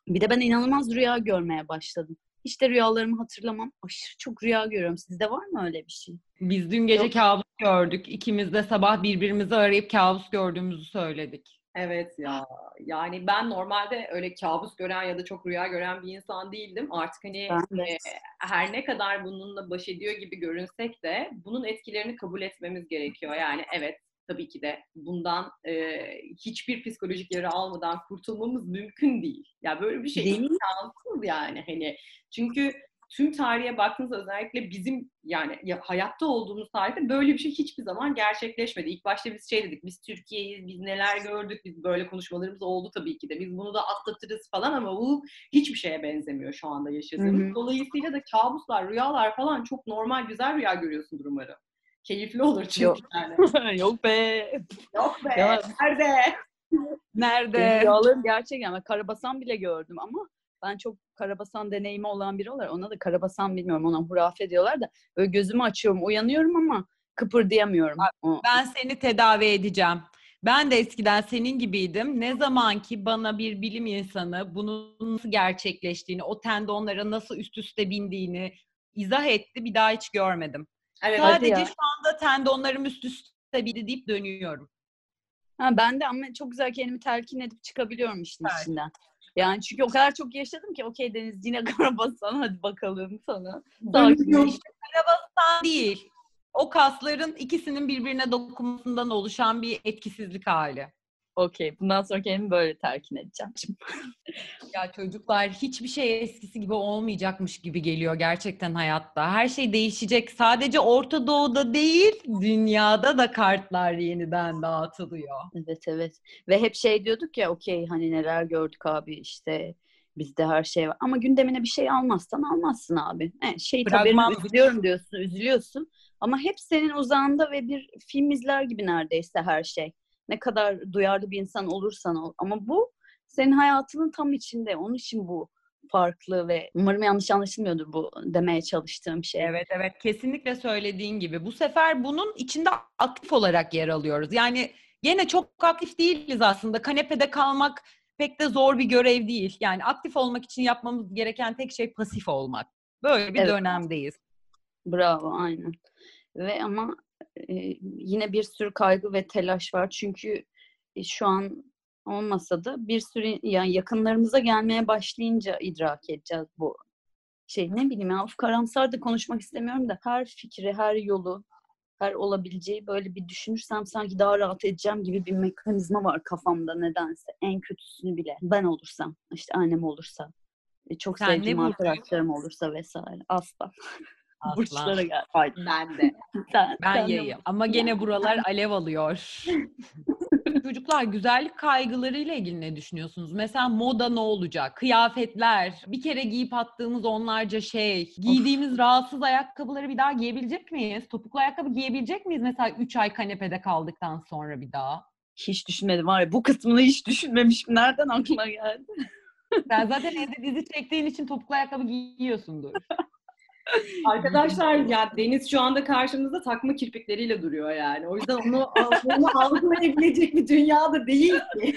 Bir de ben inanılmaz rüya görmeye başladım. Hiç de rüyalarımı hatırlamam. Aşırı çok rüya görüyorum. Sizde var mı öyle bir şey? Biz dün gece Yok. kabus gördük. İkimiz de sabah birbirimizi arayıp kabus gördüğümüzü söyledik. Evet ya. Yani ben normalde öyle kabus gören ya da çok rüya gören bir insan değildim. Artık hani e, her ne kadar bununla baş ediyor gibi görünsek de bunun etkilerini kabul etmemiz gerekiyor. Yani evet tabii ki de bundan e, hiçbir psikolojik yara almadan kurtulmamız mümkün değil. Ya böyle bir şey imkansız yani hani. Çünkü tüm tarihe baktığınızda özellikle bizim yani ya- hayatta olduğumuz tarihte böyle bir şey hiçbir zaman gerçekleşmedi. İlk başta biz şey dedik, biz Türkiye'yiz, biz neler gördük, biz böyle konuşmalarımız oldu tabii ki de. Biz bunu da atlatırız falan ama bu hiçbir şeye benzemiyor şu anda yaşadığımız. Hı hı. Dolayısıyla da kabuslar, rüyalar falan çok normal, güzel rüya görüyorsundur umarım. Keyifli olur çünkü Yok. yani. Yok be. Yok be, Ya- nerede? Nerede? rüyalarım gerçekten. Ben karabasan bile gördüm ama ben çok karabasan deneyimi olan biri olarak ona da karabasan bilmiyorum ona hurafe diyorlar da böyle gözümü açıyorum uyanıyorum ama kıpırdayamıyorum. Ben seni tedavi edeceğim. Ben de eskiden senin gibiydim. Ne zaman ki bana bir bilim insanı bunun nasıl gerçekleştiğini, o tendonlara nasıl üst üste bindiğini izah etti, bir daha hiç görmedim. Evet, Sadece şu anda tendonlarım üst üste bindi deyip dönüyorum. Ha, ben de ama çok güzel kendimi telkin edip çıkabiliyorum işin Evet. içinden. Yani çünkü o kadar çok yaşadım ki okey Deniz yine karabasan hadi bakalım sana. İşte karabasan değil. O kasların ikisinin birbirine dokunmasından oluşan bir etkisizlik hali. Okey bundan sonra kendimi böyle telkin edeceğim. Şimdi. Ya çocuklar hiçbir şey eskisi gibi olmayacakmış gibi geliyor gerçekten hayatta. Her şey değişecek. Sadece Orta Doğu'da değil, dünyada da kartlar yeniden dağıtılıyor. Evet evet. Ve hep şey diyorduk ya okey hani neler gördük abi işte bizde her şey var. Ama gündemine bir şey almazsan almazsın abi. He, şey haberini üzülüyorum diyorsun, üzülüyorsun. Ama hep senin uzağında ve bir film izler gibi neredeyse her şey. Ne kadar duyarlı bir insan olursan ol. Ama bu senin hayatının tam içinde. Onun için bu farklı ve umarım yanlış anlaşılmıyordur bu demeye çalıştığım şey. Evet evet kesinlikle söylediğin gibi. Bu sefer bunun içinde aktif olarak yer alıyoruz. Yani gene çok aktif değiliz aslında. Kanepede kalmak pek de zor bir görev değil. Yani aktif olmak için yapmamız gereken tek şey pasif olmak. Böyle bir Evet. dönemdeyiz. Bravo, aynen. Ve ama e, yine bir sürü kaygı ve telaş var. Çünkü e, şu an olmasa da bir sürü yani yakınlarımıza gelmeye başlayınca idrak edeceğiz bu şey. Ne bileyim ya of karamsar da konuşmak istemiyorum da her fikri, her yolu, her olabileceği böyle bir düşünürsem sanki daha rahat edeceğim gibi bir mekanizma var kafamda nedense. En kötüsünü bile. Ben olursam, işte annem olursa, e, çok Sen sevdiğim arkadaşlarım olursa vesaire. Aslan. Aslan. Burçlara gel. ben de. Sen, Ben sen de yayım. Ama gene buralar alev alıyor. Çocuklar güzellik kaygılarıyla ilgili ne düşünüyorsunuz? Mesela moda ne olacak? Kıyafetler, bir kere giyip attığımız onlarca şey, giydiğimiz rahatsız ayakkabıları bir daha giyebilecek miyiz? Topuklu ayakkabı giyebilecek miyiz mesela 3 ay kanepede kaldıktan sonra bir daha? Hiç düşünmedim var ya bu kısmını hiç düşünmemişim. Nereden aklına geldi? Sen zaten evde dizi çektiğin için topuklu ayakkabı giyiyorsundur. Arkadaşlar ya Deniz şu anda karşımızda takma kirpikleriyle duruyor yani. O yüzden onu, onu algılayabilecek bir dünyada değil ki.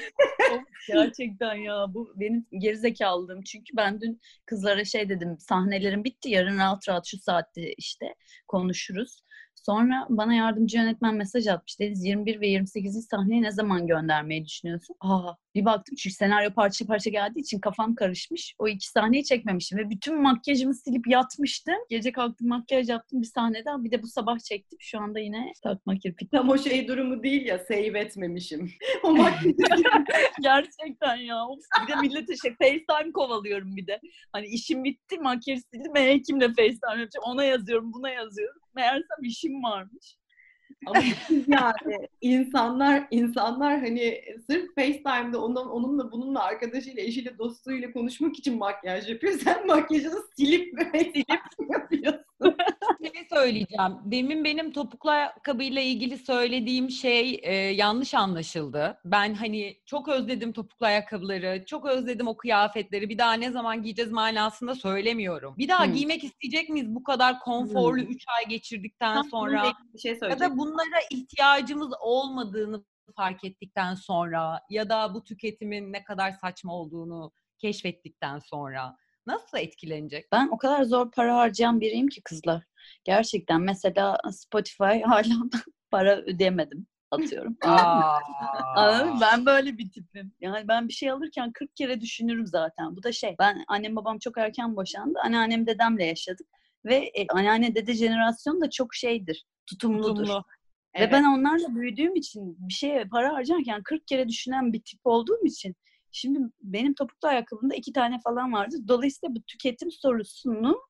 Gerçekten ya bu benim gerizekalılığım. Çünkü ben dün kızlara şey dedim sahnelerim bitti yarın rahat rahat şu saatte işte konuşuruz. Sonra bana yardımcı yönetmen mesaj atmış. Deniz 21 ve 28. sahneyi ne zaman göndermeyi düşünüyorsun? Aa, bir baktım çünkü senaryo parça parça geldiği için kafam karışmış. O iki sahneyi çekmemişim ve bütün makyajımı silip yatmıştım. Gece kalktım makyaj yaptım bir sahneden. Bir de bu sabah çektim. Şu anda yine takma kirpik. Tam o şey durumu değil ya save etmemişim. O makyajı Gerçekten ya. Bir de millete şey FaceTime kovalıyorum bir de. Hani işim bitti makyaj sildim. E, kimle FaceTime yapacağım? Ona yazıyorum, buna yazıyorum. Meğersem işim varmış. Ama yani insanlar insanlar hani sırf FaceTime'da onun, onunla bununla arkadaşıyla, eşiyle, dostuyla konuşmak için makyaj yapıyor. Sen makyajını silip silip yapıyorsun. Bir şey söyleyeceğim. Demin benim topuklu ayakkabıyla ilgili söylediğim şey e, yanlış anlaşıldı. Ben hani çok özledim topuklu ayakkabıları, çok özledim o kıyafetleri. Bir daha ne zaman giyeceğiz manasında söylemiyorum. Bir daha Hmm. giymek isteyecek miyiz bu kadar konforlu 3 ay geçirdikten sonra? bir şey Ya söyleyeceğim. da bunlara ihtiyacımız olmadığını fark ettikten sonra ya da bu tüketimin ne kadar saçma olduğunu keşfettikten sonra nasıl etkilenecek? Ben o kadar zor para harcayan biriyim ki kızlar. Gerçekten mesela Spotify hala para ödeyemedim atıyorum. Ben böyle bir tipim. Yani ben bir şey alırken 40 kere düşünürüm zaten. Bu da şey. Ben annem babam çok erken boşandı. Anneannem dedemle yaşadık. Ve e, anneanne dede jenerasyonu da çok şeydir. Tutumludur. Tutumlu. Ve ben onlarla büyüdüğüm için bir şeye para harcarken 40 kere düşünen bir tip olduğum için şimdi benim topuklu ayakkabımda iki tane falan vardı. Dolayısıyla bu tüketim sorusunu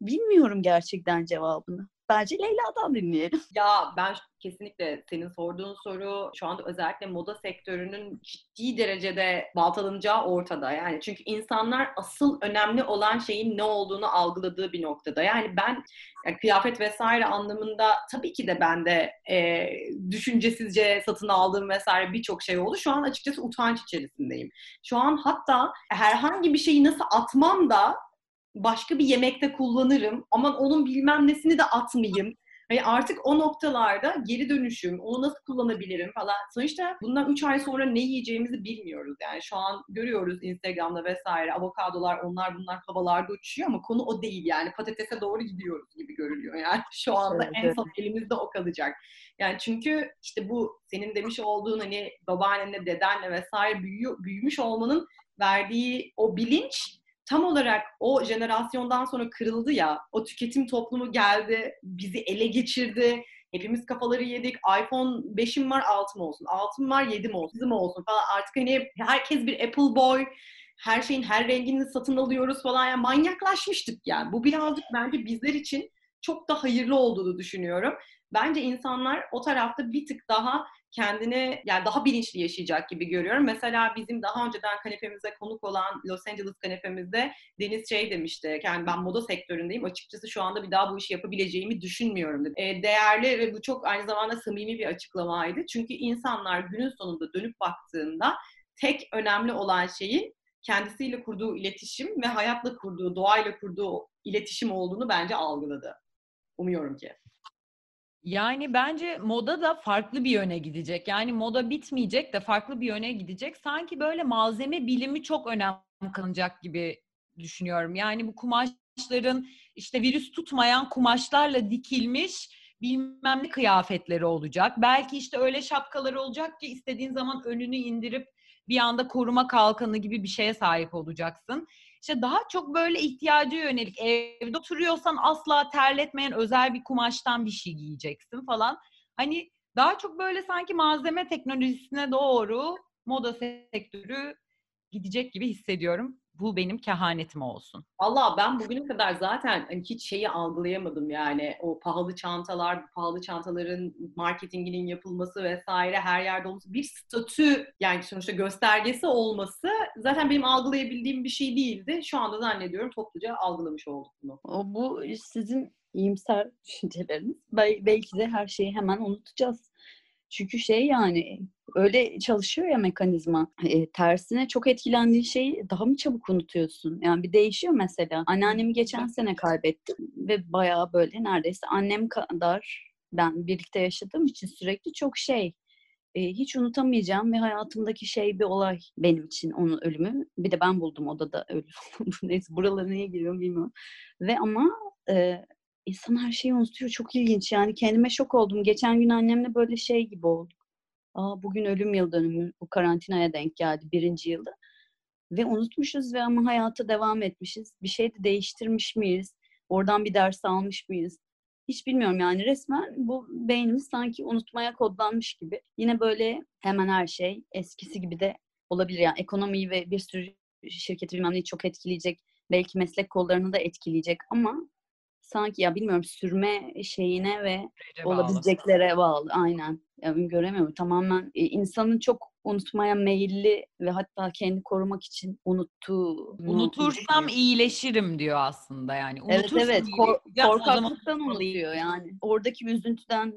bilmiyorum gerçekten cevabını. Bence Leyla'dan dinleyelim. Ya ben kesinlikle senin sorduğun soru şu anda özellikle moda sektörünün ciddi derecede baltalanacağı ortada. Yani çünkü insanlar asıl önemli olan şeyin ne olduğunu algıladığı bir noktada. Yani ben yani kıyafet vesaire anlamında tabii ki de ben de e, düşüncesizce satın aldığım vesaire birçok şey oldu. Şu an açıkçası utanç içerisindeyim. Şu an hatta herhangi bir şeyi nasıl atmam da başka bir yemekte kullanırım. Aman onun bilmem nesini de atmayayım. Hani artık o noktalarda geri dönüşüm, onu nasıl kullanabilirim falan. Sonuçta bundan 3 ay sonra ne yiyeceğimizi bilmiyoruz. Yani şu an görüyoruz Instagram'da vesaire avokadolar onlar bunlar havalarda uçuyor ama konu o değil yani. Patatese doğru gidiyoruz gibi görülüyor yani. Şu anda Evet, en evet. son elimizde o kalacak. Yani çünkü işte bu senin demiş olduğun hani babaannenle, dedenle vesaire büyüyor, büyümüş olmanın verdiği o bilinç tam olarak o jenerasyondan sonra kırıldı ya. O tüketim toplumu geldi, bizi ele geçirdi. Hepimiz kafaları yedik. iPhone 5'im var, 6'm olsun. 6'm var, 7'm olsun. 8'im olsun falan. Artık hani herkes bir Apple boy. Her şeyin her rengini satın alıyoruz falan. Yani manyaklaşmıştık yani. Bu birazcık bence bizler için çok da hayırlı olduğunu düşünüyorum. Bence insanlar o tarafta bir tık daha kendini yani daha bilinçli yaşayacak gibi görüyorum. Mesela bizim daha önceden kanepemize konuk olan Los Angeles kanepemizde Deniz şey demişti. Yani ben moda sektöründeyim. Açıkçası şu anda bir daha bu işi yapabileceğimi düşünmüyorum dedi. E, değerli ve bu çok aynı zamanda samimi bir açıklamaydı. Çünkü insanlar günün sonunda dönüp baktığında tek önemli olan şeyin kendisiyle kurduğu iletişim ve hayatla kurduğu, doğayla kurduğu iletişim olduğunu bence algıladı. Umuyorum ki. Yani bence moda da farklı bir yöne gidecek. Yani moda bitmeyecek de farklı bir yöne gidecek. Sanki böyle malzeme bilimi çok önemli kalacak gibi düşünüyorum. Yani bu kumaşların işte virüs tutmayan kumaşlarla dikilmiş bilmem ne kıyafetleri olacak. Belki işte öyle şapkaları olacak ki istediğin zaman önünü indirip bir anda koruma kalkanı gibi bir şeye sahip olacaksın. İşte daha çok böyle ihtiyacı yönelik evde oturuyorsan asla terletmeyen özel bir kumaştan bir şey giyeceksin falan. Hani daha çok böyle sanki malzeme teknolojisine doğru moda sektörü gidecek gibi hissediyorum. Bu benim kehanetim olsun. Valla ben bugüne kadar zaten hani hiç şeyi algılayamadım yani o pahalı çantalar, pahalı çantaların marketinginin yapılması vesaire her yerde olması bir statü yani sonuçta göstergesi olması zaten benim algılayabildiğim bir şey değildi. Şu anda zannediyorum topluca algılamış olduk bunu. O bu sizin iyimser düşünceleriniz. Bel- belki de her şeyi hemen unutacağız. Çünkü şey yani öyle çalışıyor ya mekanizma. E, tersine çok etkilendiğin şeyi daha mı çabuk unutuyorsun? Yani bir değişiyor mesela. Anneannemi geçen sene kaybettim ve bayağı böyle neredeyse annem kadar ben birlikte yaşadığım için sürekli çok şey e, hiç unutamayacağım ve hayatımdaki şey bir olay benim için onun ölümü. Bir de ben buldum odada ölü. Neyse buralara niye giriyorum bilmiyorum. Ve ama e, insan her şeyi unutuyor. Çok ilginç yani kendime şok oldum. Geçen gün annemle böyle şey gibi olduk. Aa, bugün ölüm yıl dönümü. Bu karantinaya denk geldi birinci yılı. Ve unutmuşuz ve ama hayata devam etmişiz. Bir şey de değiştirmiş miyiz? Oradan bir ders almış mıyız? Hiç bilmiyorum yani resmen bu beynimiz sanki unutmaya kodlanmış gibi. Yine böyle hemen her şey eskisi gibi de olabilir. Yani ekonomiyi ve bir sürü şirketi bilmem neyi çok etkileyecek. Belki meslek kollarını da etkileyecek ama sanki ya bilmiyorum sürme şeyine ve olabileceklere bağlı. Aynen. Ya ben göremiyorum. Tamamen e, insanın çok unutmaya meyilli ve hatta kendi korumak için unuttuğu. Unutursam iyileşirim diyor aslında yani. Evet Unutursam evet Kor- korkaklıktan unutuyor yani. Oradaki üzüntüden,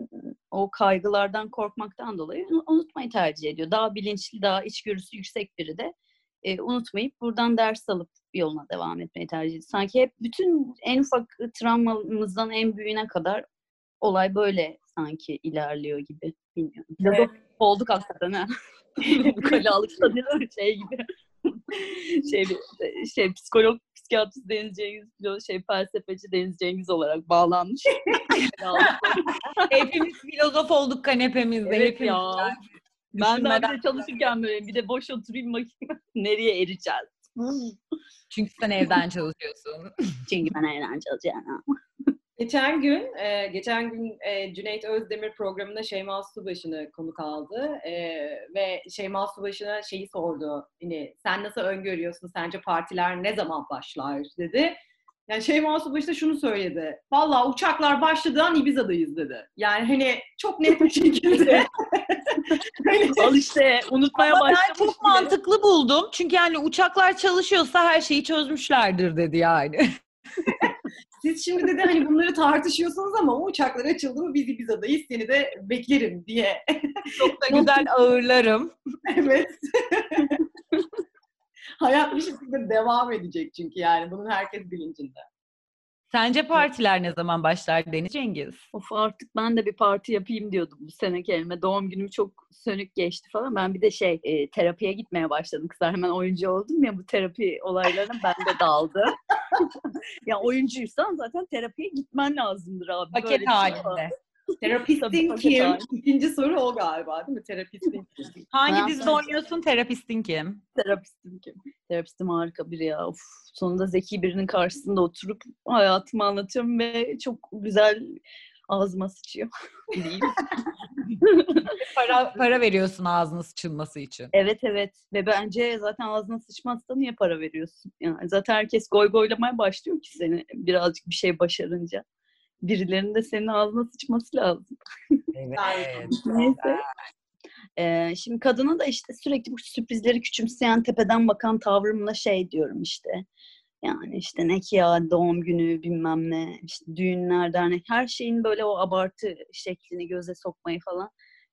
o kaygılardan korkmaktan dolayı unu- unutmayı tercih ediyor. Daha bilinçli, daha içgörüsü yüksek biri de e, unutmayıp buradan ders alıp yoluna devam etmeyi tercih ediyor. Sanki hep bütün en ufak travmamızdan en büyüğüne kadar olay böyle sanki ilerliyor gibi. Bilmiyorum. Filozof olduk hakikaten ha. Ukalalıkta değil mi? Şey gibi. şey, şey psikolog, psikiyatrist Deniz Cengiz, şey felsefeci Deniz Cengiz olarak bağlanmış. Hepimiz filozof olduk kanepemizde. Evet hepimiz. ya. ben de çalışırken böyle bir de boş oturayım bakayım nereye ereceğiz. Çünkü sen evden çalışıyorsun. Çünkü ben evden çalışacağım. Geçen gün, e, geçen gün e, Cüneyt Özdemir programında Şeyma Subaşı'nı konuk aldı E, ve Şeyma Subaşı'na şeyi sordu. Hani sen nasıl öngörüyorsun? Sence partiler ne zaman başlar dedi. Yani Şeyma Subaşı işte şunu söyledi. Valla uçaklar başladığı an Ibiza'dayız dedi. Yani hani çok net bir şekilde. hani, Al işte unutmaya Ama ben çok bile. mantıklı buldum. Çünkü yani uçaklar çalışıyorsa her şeyi çözmüşlerdir dedi yani. siz şimdi dedi hani bunları tartışıyorsunuz ama o uçaklar açıldı mı biz Ibiza'dayız seni de beklerim diye. Çok da güzel ağırlarım. evet. Hayat bir şekilde devam edecek çünkü yani bunun herkes bilincinde. Sence partiler ne zaman başlar Deniz Cengiz? Of artık ben de bir parti yapayım diyordum bu sene kelime. Doğum günüm çok sönük geçti falan. Ben bir de şey e, terapiye gitmeye başladım kızlar. Hemen oyuncu oldum ya bu terapi olaylarına ben de daldı. ya oyuncuysan zaten terapiye gitmen lazımdır abi. Böyle Paket bir şey halinde. Tabii, Terapistin kim? İkinci soru o galiba değil mi? Terapistin kim? Hangi dizide oynuyorsun? Terapistin kim? Terapistim kim? Terapistim harika biri ya. Of, sonunda zeki birinin karşısında oturup hayatımı anlatıyorum ve çok güzel ağzıma sıçıyor. Para, para veriyorsun ağzına sıçılması için. Evet evet ve bence zaten ağzına sıçmazsa niye para veriyorsun? Yani zaten herkes goy goylamaya başlıyor ki seni birazcık bir şey başarınca. Birilerinin de senin ağzına sıçması lazım. Evet. Neyse. Ee, şimdi kadına da işte sürekli bu sürprizleri küçümseyen tepeden bakan tavrımla şey diyorum işte. Yani işte ne ki ya doğum günü bilmem ne işte düğünler dernek her şeyin böyle o abartı şeklini göze sokmayı falan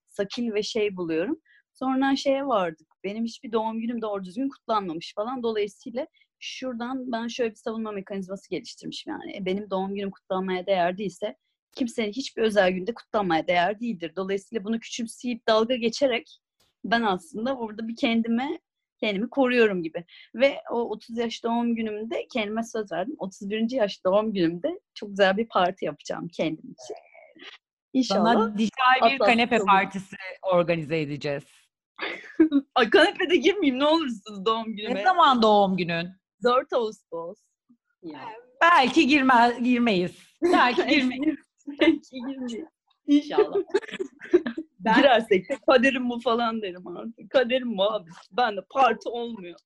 sakil ve şey buluyorum. Sonra şeye vardık. Benim hiçbir doğum günüm doğru düzgün kutlanmamış falan. Dolayısıyla şuradan ben şöyle bir savunma mekanizması geliştirmişim yani. E, Benim doğum günüm kutlanmaya değer değilse kimsenin hiçbir özel günde kutlanmaya değer değildir. Dolayısıyla bunu küçümseyip dalga geçerek ben aslında orada bir kendime kendimi koruyorum gibi. Ve o 30 yaş doğum günümde kendime söz verdim. 31. yaş doğum günümde çok güzel bir parti yapacağım kendim için. İnşallah. Sana dijital bir kanepe olur. partisi organize edeceğiz. Ay kanepede girmeyeyim ne olursunuz doğum günüme. Ne zaman doğum günün? 4 Ağustos. Ya. Belki girmez, girmeyiz. Belki girmeyiz. Belki girmeyeyim. İnşallah. Ben Girersek de kaderim bu falan derim artık. Kaderim bu abi. Ben de parti olmuyor.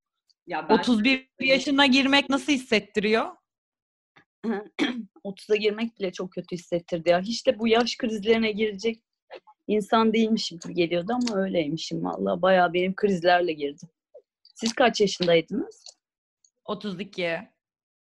ya ben 31 yaşına girmek nasıl hissettiriyor? 30'a girmek bile çok kötü hissettirdi ya. Hiç de bu yaş krizlerine girecek insan değilmişim gibi geliyordu ama öyleymişim valla. Bayağı benim krizlerle girdim. Siz kaç yaşındaydınız? 32.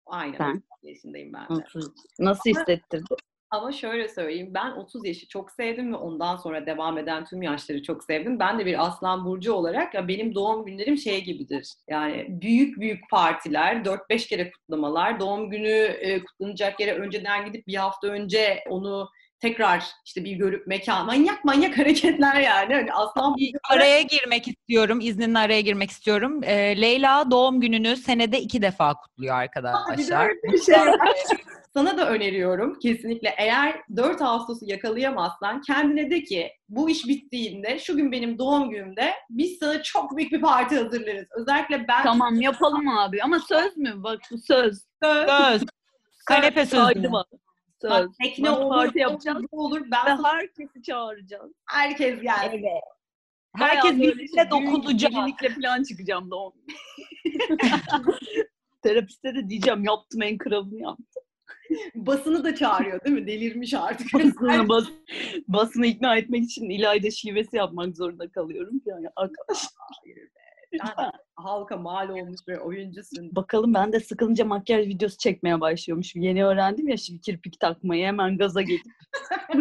aynen Ben. 30 yaşındayım ben de. 30. Nasıl hissettirdi? Ama şöyle söyleyeyim ben 30 yaşı çok sevdim ve ondan sonra devam eden tüm yaşları çok sevdim. Ben de bir aslan burcu olarak ya benim doğum günlerim şey gibidir. Yani büyük büyük partiler, 4-5 kere kutlamalar, doğum günü e, kutlanacak yere önceden gidip bir hafta önce onu tekrar işte bir görüp mekan manyak manyak hareketler yani. Hani aslan olarak- Araya girmek istiyorum. İzninle araya girmek istiyorum. Ee, Leyla doğum gününü senede iki defa kutluyor arkadaşlar. bir bir şey. Sana da öneriyorum kesinlikle. Eğer 4 Ağustos'u yakalayamazsan kendine de ki bu iş bittiğinde şu gün benim doğum günümde biz sana çok büyük bir parti hazırlarız. Özellikle ben Tamam yapalım abi ama söz mü? Bak bu söz. Söz. Kanepe sözü. Söz. Bak, tekne olur, parti yapacağız. olur. Ve Ben sana herkesi çağıracağız. herkes gelsin. Evet. Herkes birbirine dokunacak. gelinlikle falan çıkacağım doğum. Terapiste de diyeceğim yaptım en kralını yaptım. Basını da çağırıyor değil mi? Delirmiş artık. Basını, bas, basını ikna etmek için İlayda şivesi yapmak zorunda kalıyorum. Yani arkadaşlar. Sen halka mal olmuş bir oyuncusun. Bakalım ben de sıkılınca makyaj videosu çekmeye başlıyormuşum. Yeni öğrendim ya şimdi kirpik takmayı hemen gaza gelip.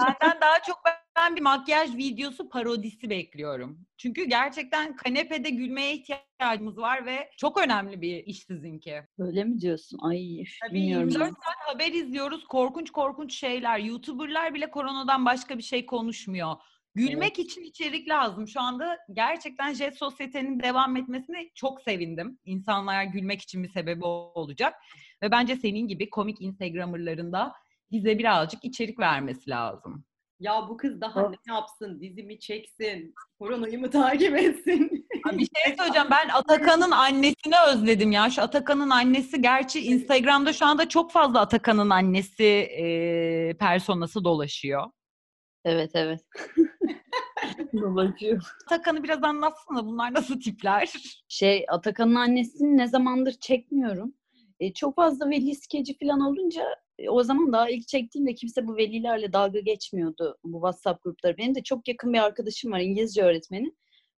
Benden daha çok ben bir makyaj videosu parodisi bekliyorum. Çünkü gerçekten kanepede gülmeye ihtiyacımız var ve çok önemli bir iş sizinki. Öyle mi diyorsun? Ay Tabii bilmiyorum. 24 ben. saat haber izliyoruz. Korkunç korkunç şeyler. YouTuber'lar bile koronadan başka bir şey konuşmuyor. Gülmek için içerik lazım. Şu anda gerçekten Jet Sosyete'nin devam etmesine çok sevindim. İnsanlar gülmek için bir sebebi olacak. Ve bence senin gibi komik Instagram'larında bize birazcık içerik vermesi lazım. Ya bu kız daha Ha. ne yapsın? Dizimi çeksin. Koronayı mı takip etsin? Abi Bir şey söyleyeceğim. Ben Atakan'ın annesini özledim ya. Şu Atakan'ın annesi gerçi Instagram'da şu anda çok fazla Atakan'ın annesi e, personası dolaşıyor. Evet evet. Dolaşıyor. Atakan'ı biraz anlatsana. Bunlar nasıl tipler? Şey Atakan'ın annesini ne zamandır çekmiyorum. E, çok fazla veli skeci falan olunca e, o zaman daha ilk çektiğimde kimse bu velilerle dalga geçmiyordu bu WhatsApp grupları. Benim de çok yakın bir arkadaşım var İngilizce öğretmeni.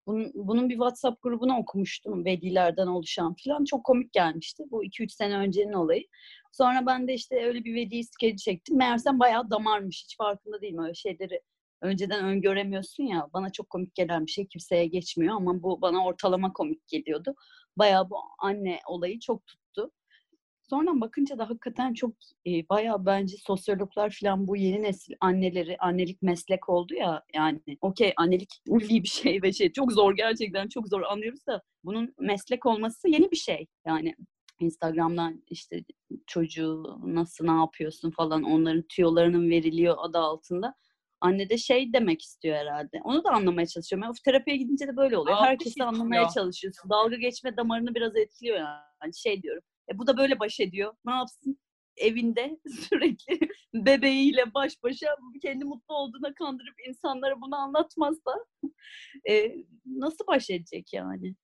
Bunun, bir WhatsApp grubunu okumuştum velilerden oluşan falan. Çok komik gelmişti. Bu 2-3 sene öncenin olayı. Sonra ben de işte öyle bir veli skeci çektim. Meğersem bayağı damarmış. Hiç farkında değilim öyle şeyleri önceden öngöremiyorsun ya. Bana çok komik gelen bir şey kimseye geçmiyor ama bu bana ortalama komik geliyordu. Bayağı bu anne olayı çok tuttu. Sonra bakınca da hakikaten çok e, bayağı bence sosyologlar falan bu yeni nesil anneleri, annelik meslek oldu ya yani okey annelik ulvi bir şey ve şey çok zor gerçekten çok zor anlıyoruz da bunun meslek olması yeni bir şey yani Instagram'dan işte çocuğu nasıl ne yapıyorsun falan onların tüyolarının veriliyor adı altında. Anne de şey demek istiyor herhalde. Onu da anlamaya çalışıyorum. Yani, terapiye gidince de böyle oluyor. Herkesi anlamaya çalışıyorsun. Dalga geçme damarını biraz etkiliyor yani. Şey diyorum. E, bu da böyle baş ediyor. Ne yapsın? Evinde sürekli bebeğiyle baş başa kendi mutlu olduğuna kandırıp insanlara bunu anlatmazsa e, nasıl baş edecek yani?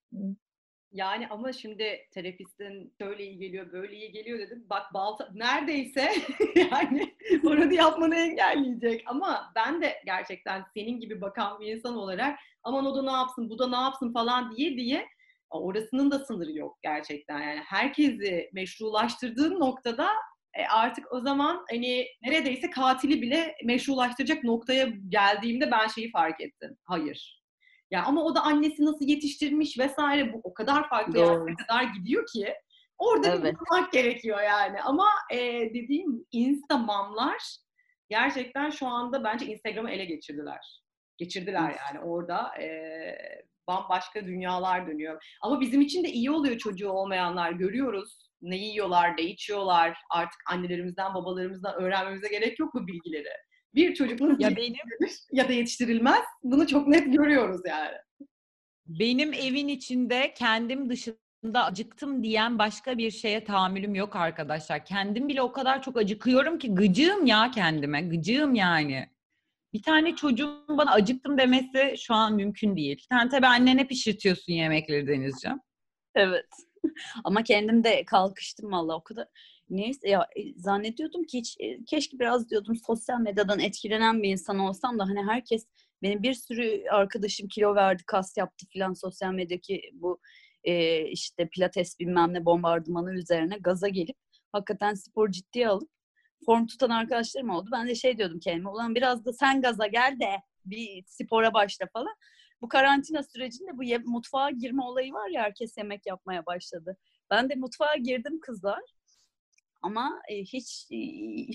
Yani ama şimdi terapistin şöyle iyi geliyor, böyle iyi geliyor dedim. Bak balta neredeyse yani onu yapmanı engelleyecek. Ama ben de gerçekten senin gibi bakan bir insan olarak aman o da ne yapsın, bu da ne yapsın falan diye diye orasının da sınırı yok gerçekten. Yani herkesi meşrulaştırdığın noktada e, artık o zaman hani neredeyse katili bile meşrulaştıracak noktaya geldiğimde ben şeyi fark ettim. Hayır. Ya ama o da annesi nasıl yetiştirmiş vesaire bu o kadar farklı yerlere kadar gidiyor ki orada bir Evet. durmak gerekiyor yani. Ama e, dediğim instamamlar gerçekten şu anda bence Instagram'ı ele geçirdiler. Geçirdiler yani orada e, bambaşka dünyalar dönüyor. Ama bizim için de iyi oluyor çocuğu olmayanlar. Görüyoruz ne yiyorlar, ne içiyorlar. Artık annelerimizden, babalarımızdan öğrenmemize gerek yok bu bilgileri. Bir çocuk nasıl Ya benim ya da yetiştirilmez bunu çok net görüyoruz yani. benim evin içinde kendim dışında acıktım diyen başka bir şeye tahammülüm yok arkadaşlar. Kendim bile o kadar çok acıkıyorum ki gıcığım ya kendime. Gıcığım yani. Bir tane çocuğun bana acıktım demesi şu an mümkün değil. Sen tabii annene pişirtiyorsun yemekleri Denizciğim. Evet. Ama kendim de kalkıştım valla o kadar. Neyse ya e, zannediyordum ki hiç e, keşke biraz diyordum sosyal medyadan etkilenen bir insan olsam da hani herkes benim bir sürü arkadaşım kilo verdi, kas yaptı filan sosyal medyadaki bu e, işte pilates bilmem ne bombardımanı üzerine gaza gelip hakikaten spor ciddiye alıp form tutan arkadaşlarım oldu. Ben de şey diyordum kendime ulan biraz da sen gaza gel de bir spora başla falan. Bu karantina sürecinde bu mutfağa girme olayı var ya herkes yemek yapmaya başladı. Ben de mutfağa girdim kızlar. Ama e, hiç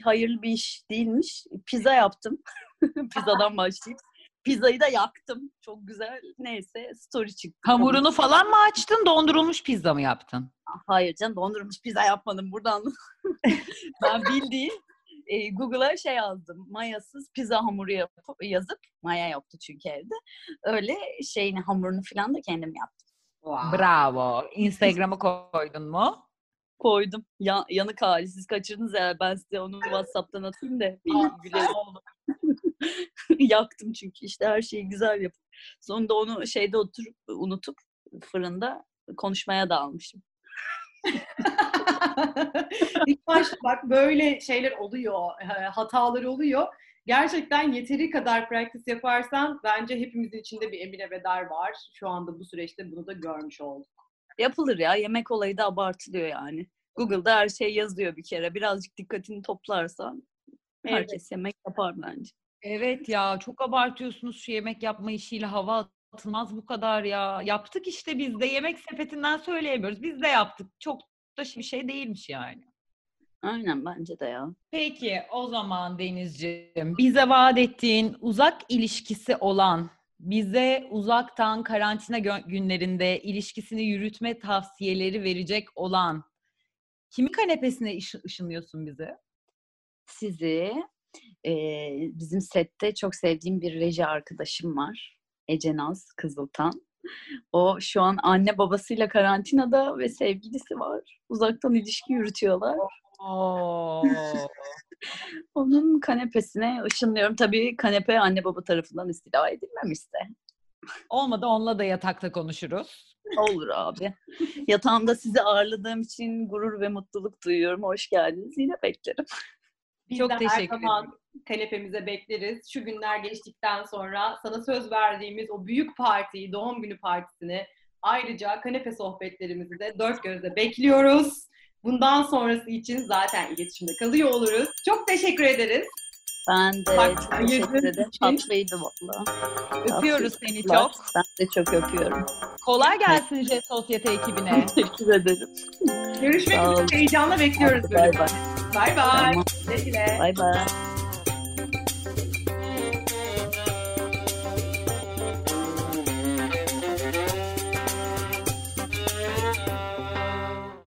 hayırlı bir iş değilmiş. Pizza yaptım. Pizzadan başlayıp. Pizzayı da yaktım. Çok güzel. Neyse story çıktı. Hamurunu falan mı açtın, dondurulmuş pizza mı yaptın? Hayır canım dondurulmuş pizza yapmadım buradan. ben bildiğin e, Google'a şey yazdım. Mayasız pizza hamuru yapıp, yazıp maya yoktu çünkü evde. Öyle şeyini hamurunu falan da kendim yaptım. Bravo. Instagram'a koydun mu? Koydum. Ya, yanık hali. Siz kaçırdınız ya. Ben size onu WhatsApp'tan atayım da. Gülerim oldu. Yaktım çünkü işte her şeyi güzel yapıp. Sonunda onu şeyde oturup unutup fırında konuşmaya da almışım. İlk başta bak böyle şeyler oluyor, e, hatalar oluyor. Gerçekten yeteri kadar practice yaparsan bence hepimizin içinde bir Emine Bedar var. Şu anda bu süreçte bunu da görmüş olduk. Yapılır ya. Yemek olayı da abartılıyor yani. Google'da her şey yazıyor bir kere. Birazcık dikkatini toplarsan herkes yemek yapar bence. Evet ya çok abartıyorsunuz şu yemek yapma işiyle hava atılmaz bu kadar ya. Yaptık işte biz de yemek sepetinden söyleyemiyoruz. Biz de yaptık. Çok da bir şey değilmiş yani. Aynen bence de ya. Peki o zaman Denizciğim bize vaat ettiğin uzak ilişkisi olan bize uzaktan karantina günlerinde ilişkisini yürütme tavsiyeleri verecek olan kimin kanepesine ışı- ışınlıyorsun bize? Sizi e, bizim sette çok sevdiğim bir reji arkadaşım var. Ece Naz Kızıltan. O şu an anne babasıyla karantinada ve sevgilisi var. Uzaktan ilişki yürütüyorlar. Oo. Onun kanepesine ışınlıyorum. Tabii kanepe anne baba tarafından istila edilmemişse. Olmadı onunla da yatakta konuşuruz. Olur abi. Yatağımda sizi ağırladığım için gurur ve mutluluk duyuyorum. Hoş geldiniz. Yine beklerim. Biz Çok de her teşekkür zaman kanepemize bekleriz. Şu günler geçtikten sonra sana söz verdiğimiz o büyük partiyi, doğum günü partisini ayrıca kanepe sohbetlerimizi de dört gözle bekliyoruz. Bundan sonrası için zaten iletişimde kalıyor oluruz. Çok teşekkür ederiz. Ben de Bak, çok teşekkür ederim. Tatlıydı valla. Öpüyoruz seni çok. Ben de çok öpüyorum. Kolay gelsin Jet Sosyete ekibine. Teşekkür ederim. Görüşmek üzere. Heyecanla bekliyoruz. Bay bay. Bay bay. Bay bay.